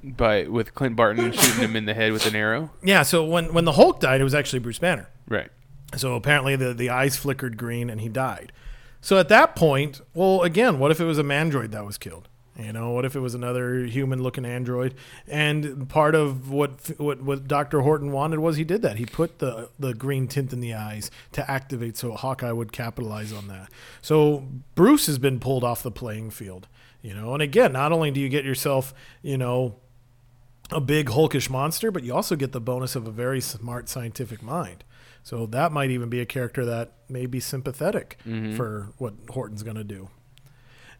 But with Clint Barton shooting him in the head with an arrow, yeah, so when, when the Hulk died, it was actually Bruce Banner. right? So apparently the, the eyes flickered green and he died. So at that point, well, again, what if it was a mandroid that was killed? You know, what if it was another human-looking android? And part of what what what Doctor Horton wanted was he did that. He put the the green tint in the eyes to activate, so Hawkeye would capitalize on that. So Bruce has been pulled off the playing field. You know, and again, not only do you get yourself, you know, a big hulkish monster, but you also get the bonus of a very smart scientific mind. So that might even be a character that may be sympathetic mm-hmm. for what Horton's going to do.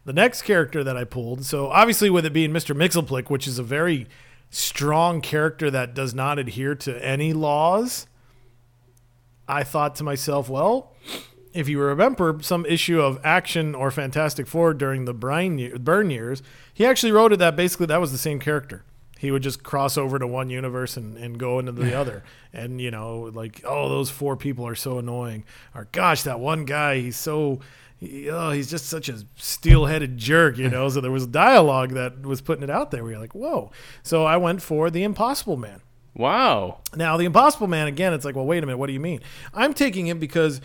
The next character that I pulled, so obviously with it being Mr. Mxyzptlk, which is a very strong character that does not adhere to any laws, I thought to myself, well, if you remember some issue of Action or Fantastic Four during the Brian Byrne years, he actually wrote it that basically that was the same character. He would just cross over to one universe and, and go into the other. And, you know, like, oh, those four people are so annoying. Or, gosh, that one guy, he's so, he, oh, he's just such a steel headed jerk, you know? so there was dialogue that was putting it out there where you're like, whoa. So I went for The Impossible Man. Wow. Now, the Impossible Man, again, it's like, well, wait a minute, what do you mean? I'm taking him because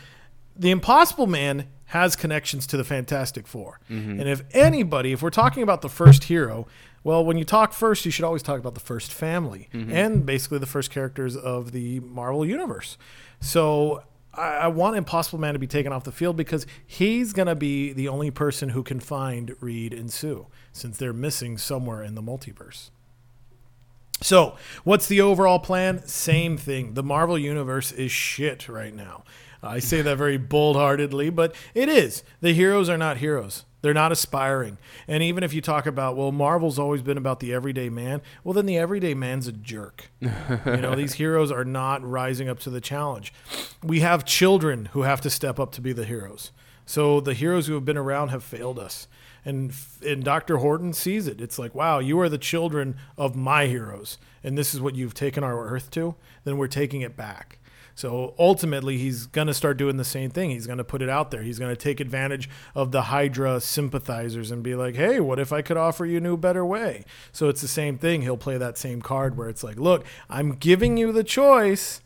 the Impossible Man has connections to the Fantastic 4 mm-hmm. And if anybody, if we're talking about the first hero, well, when you talk first, you should always talk about the first family mm-hmm. and basically the first characters of the Marvel Universe. So I, I want Impossible Man to be taken off the field because he's going to be the only person who can find Reed and Sue since they're missing somewhere in the multiverse. So, what's the overall plan? Same thing. The Marvel Universe is shit right now. I say that very bold heartedly, but it is. The heroes are not heroes. They're not aspiring. And even if you talk about, well, Marvel's always been about the everyday man, well, then the everyday man's a jerk. you know, these heroes are not rising up to the challenge. We have children who have to step up to be the heroes. So the heroes who have been around have failed us. And and Dr. Horton sees it. It's like, wow, you are the children of my heroes, and this is what you've taken our Earth to. Then we're taking it back. So ultimately, he's going to start doing the same thing. He's going to put it out there. He's going to take advantage of the Hydra sympathizers and be like, hey, what if I could offer you a new, better way? So it's the same thing. He'll play that same card where it's like, look, I'm giving you the choice,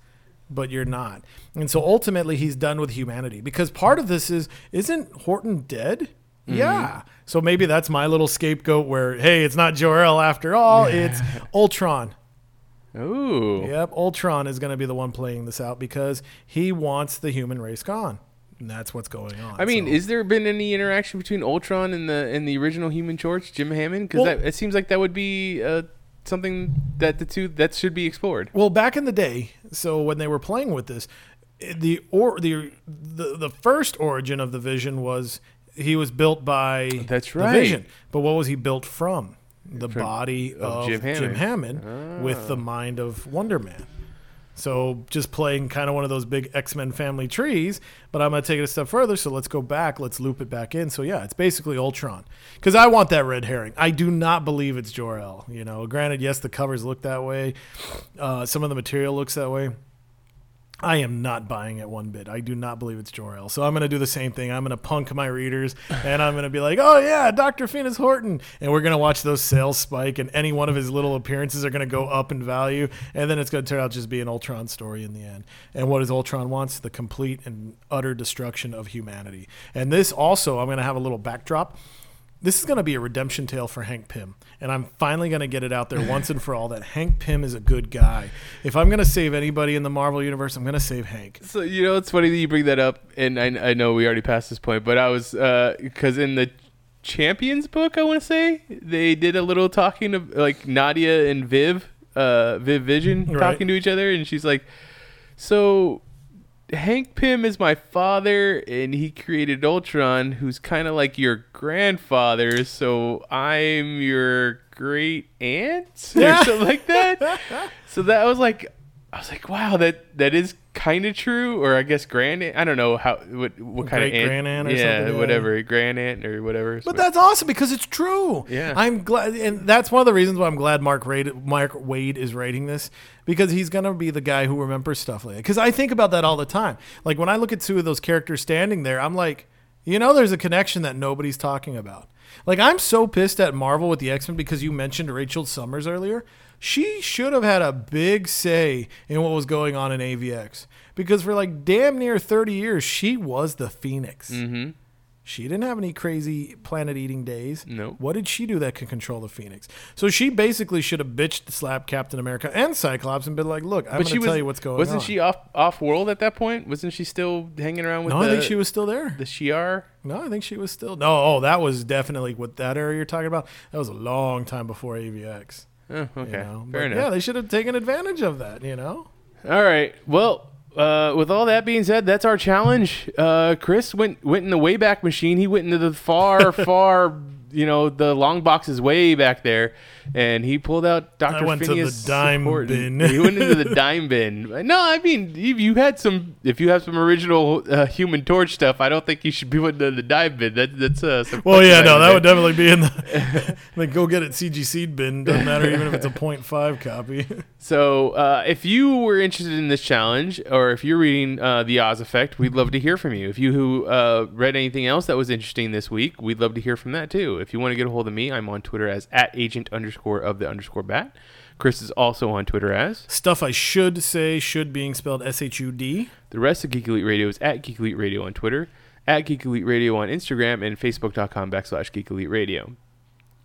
but you're not. And so ultimately, he's done with humanity because part of this is, isn't Horton dead? Mm-hmm. Yeah. So maybe that's my little scapegoat where, hey, it's not Jor-El after all. It's Ultron. Ooh. Yep, Ultron is going to be the one playing this out because he wants the human race gone. And that's what's going on. I mean, So- is there been any interaction between Ultron and the and the original Human Torch, Jim Hammond? Because Well- it seems like that would be uh, something that the two that should be explored. well, back in the day, so when they were playing with this, the or the the, the first origin of the Vision was he was built by That's the right. Vision. But what was he built from? The body of, Jim Jim Hammond. Ah. With the mind of Wonder Man. So just playing kind of one of those big X Men family trees, but I'm going to take it a step further. So let's go back. Let's loop it back in. So yeah, it's basically Ultron. Because I want that red herring. I do not believe it's Jor El. You know, granted, yes, the covers look that way. Uh, some of the material looks that way. I am not buying it one bit. I do not believe it's Jor El. So I'm going to do the same thing. I'm going to punk my readers, and I'm going to be like, "Oh yeah, Doctor Phineas Horton," and we're going to watch those sales spike, and any one of his little appearances are going to go up in value, and then it's going to turn out just be an Ultron story in the end. And what does Ultron wants? The complete and utter destruction of humanity. And this also, I'm going to have a little backdrop. This is going to be a redemption tale for Hank Pym. And I'm finally going to get it out there once and for all that Hank Pym is a good guy. If I'm going to save anybody in the Marvel Universe, I'm going to save Hank. So you know, it's funny that you bring that up, and I, I know we already passed this point, but I was because in the Champions book, I want to say they did a little talking of like Nadia and Viv, uh, Viv Vision Right. talking to each other, and she's like, "So Hank Pym is my father, and he created Ultron, who's kind of like your grandfather. So I'm your great aunt or something like that." So that was like, I was like, "Wow, that that is kind of true." Or I guess grand aunt. I don't know how what what kind of Great aunt. grand-aunt or yeah, something, yeah. whatever, grand aunt or whatever. But that's awesome because it's true. Yeah. I'm glad, and that's one of the reasons why I'm glad Mark Waid, Mark Waid is writing this because he's gonna be the guy who remembers stuff like that. Because I think about that all the time. Like when I look at two of those characters standing there, I'm like, you know, there's a connection that nobody's talking about. Like I'm so pissed at Marvel with the X Men because you mentioned Rachel Summers earlier. She should have had a big say in what was going on in AVX because for like damn near 30 years she was the Phoenix. Mm-hmm. She didn't have any crazy planet eating days. Nope. What did she do that could control the Phoenix? So she basically should have bitched slapped Captain America and Cyclops and been like, "Look, I'm going to tell you what's going on. wasn't she off off world at that point? Wasn't she still hanging around with? No, the, I think she was still there. the Shi'ar. No, I think she was still. No, oh, that was definitely what that area you're talking about. That was a long time before AVX. Oh, okay, You know? fair But enough. Yeah, they should have taken advantage of that. You know. All right. Well, uh, with all that being said, that's our challenge. Uh, Chris went went in the Wayback Machine. He went into the far, far, you know, the long boxes way back there, and he pulled out Doctor I went to the dime bin. he went into the dime bin. No, I mean, if you had some, if you have some original uh, Human Torch stuff, I don't think you should be putting in the dime bin. That, that's uh, some Well, yeah, no, that there. would definitely be in the. like, go get it CG seed bin. Doesn't matter even if it's a 0.5 copy. So, uh, if you were interested in this challenge, or if you're reading uh, The Oz Effect, we'd love to hear from you. If you who uh, read anything else that was interesting this week, we'd love to hear from that too. If you want to get a hold of me, I'm on Twitter as at agent underscore of the underscore bat. Chris is also on Twitter as. Stuff I should say, should being spelled S H U D. The rest of Geek Elite Radio is at Geek Elite Radio on Twitter, at Geek Elite Radio on Instagram, and Facebook.com backslash Geek Elite Radio.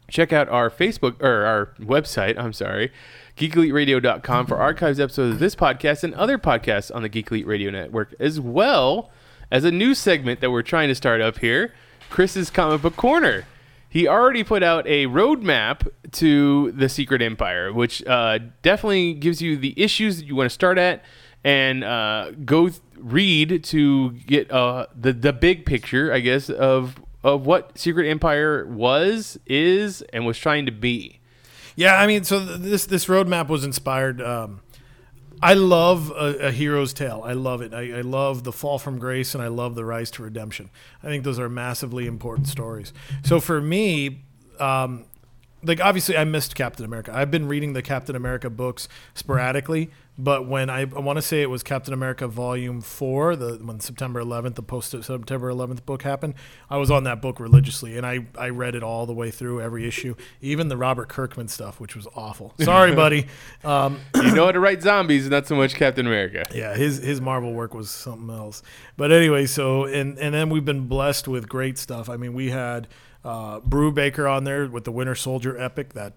Check out our Facebook or our website, I'm sorry, geekeliteradio.com for archives episodes of this podcast and other podcasts on the Geek Elite Radio Network, as well as a new segment that we're trying to start up here, Chris's Comic Book Corner. He already put out a roadmap to the Secret Empire, which uh, definitely gives you the issues that you want to start at and uh, go th- read to get uh, the the big picture, I guess, of of what Secret Empire was, is, and was trying to be. Yeah, I mean, so th- this this roadmap was inspired. Um, I love a, a hero's tale. I love it. I, I love the fall from grace and I love the rise to redemption. I think those are massively important stories. So for me, um, like obviously I missed Captain America. I've been reading the Captain America books sporadically, but when I, I want to say it was Captain America Volume Four, the when September 11th, the post September 11th book happened, I was on that book religiously, and I I read it all the way through every issue, even the Robert Kirkman stuff, which was awful. Sorry, buddy. Um, You know how to write zombies, not so much Captain America. yeah, his his Marvel work was something else. But anyway, so and and then we've been blessed with great stuff. I mean, we had uh, Brubaker on there with the Winter Soldier epic that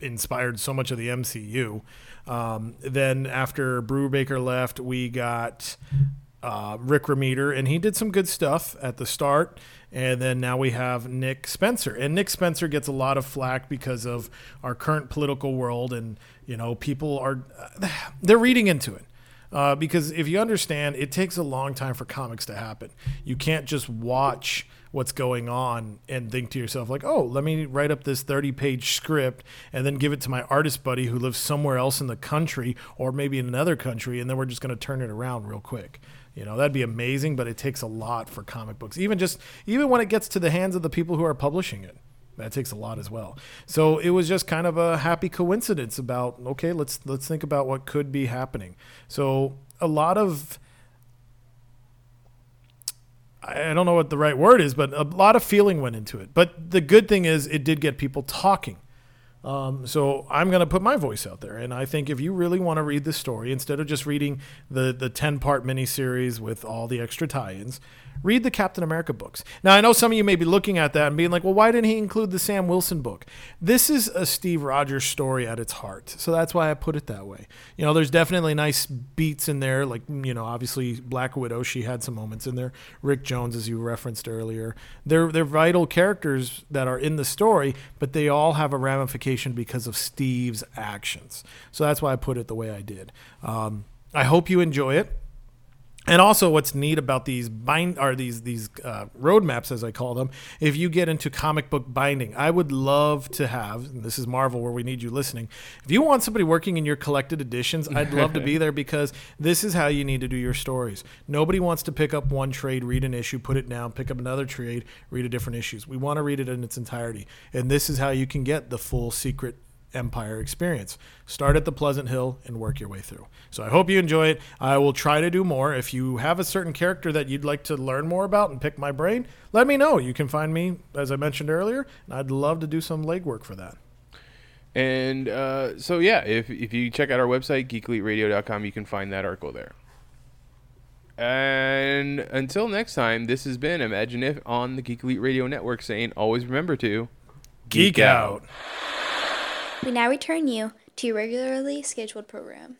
inspired so much of the MCU. Um, then after Brubaker left, we got uh, Rick Remender, and he did some good stuff at the start. And then now we have Nick Spencer, and Nick Spencer gets a lot of flack because of our current political world, and you know people are they're reading into it. Uh, because if you understand, it takes a long time for comics to happen. You can't just watch what's going on and think to yourself like, "Oh, let me write up this 30-page script and then give it to my artist buddy who lives somewhere else in the country or maybe in another country and then we're just going to turn it around real quick." You know, that'd be amazing, but it takes a lot for comic books. Even just even when it gets to the hands of the people who are publishing it that takes a lot as well. So it was just kind of a happy coincidence about okay, let's let's think about what could be happening. So a lot of I don't know what the right word is, but a lot of feeling went into it. But the good thing is it did get people talking. Um, so I'm going to put my voice out there, and I think if you really want to read the story, instead of just reading the the ten part miniseries with all the extra tie-ins, read the Captain America books. Now I know some of you may be looking at that and being like, "Well, why didn't he include the Sam Wilson book?" This is a Steve Rogers story at its heart, so that's why I put it that way. You know, there's definitely nice beats in there, like you know, obviously Black Widow, she had some moments in there. Rick Jones, as you referenced earlier, they're they're vital characters that are in the story, but they all have a ramification because of Steve's actions. So that's why I put it the way I did. Um, I hope you enjoy it. And also, what's neat about these bind are these these uh, roadmaps, as I call them. If you get into comic book binding, I would love to have. And this is Marvel, where we need you listening. If you want somebody working in your collected editions, I'd love to be there because this is how you need to do your stories. Nobody wants to pick up one trade, read an issue, put it down, pick up another trade, read a different issues. We want to read it in its entirety, and this is how you can get the full secret Empire experience. Start at the Pleasant Hill and work your way through. So I hope you enjoy it. I will try to do more. If you have a certain character that you'd like to learn more about and pick my brain, let me know. You can find me, as I mentioned earlier, and I'd love to do some legwork for that. And uh, so, yeah, if, if you check out our website, geekeliteradio.com, you can find that article there. And until next time, this has been Imagine If on the Geek Elite Radio Network saying, always remember to Geek out. We now return you to your regularly scheduled program.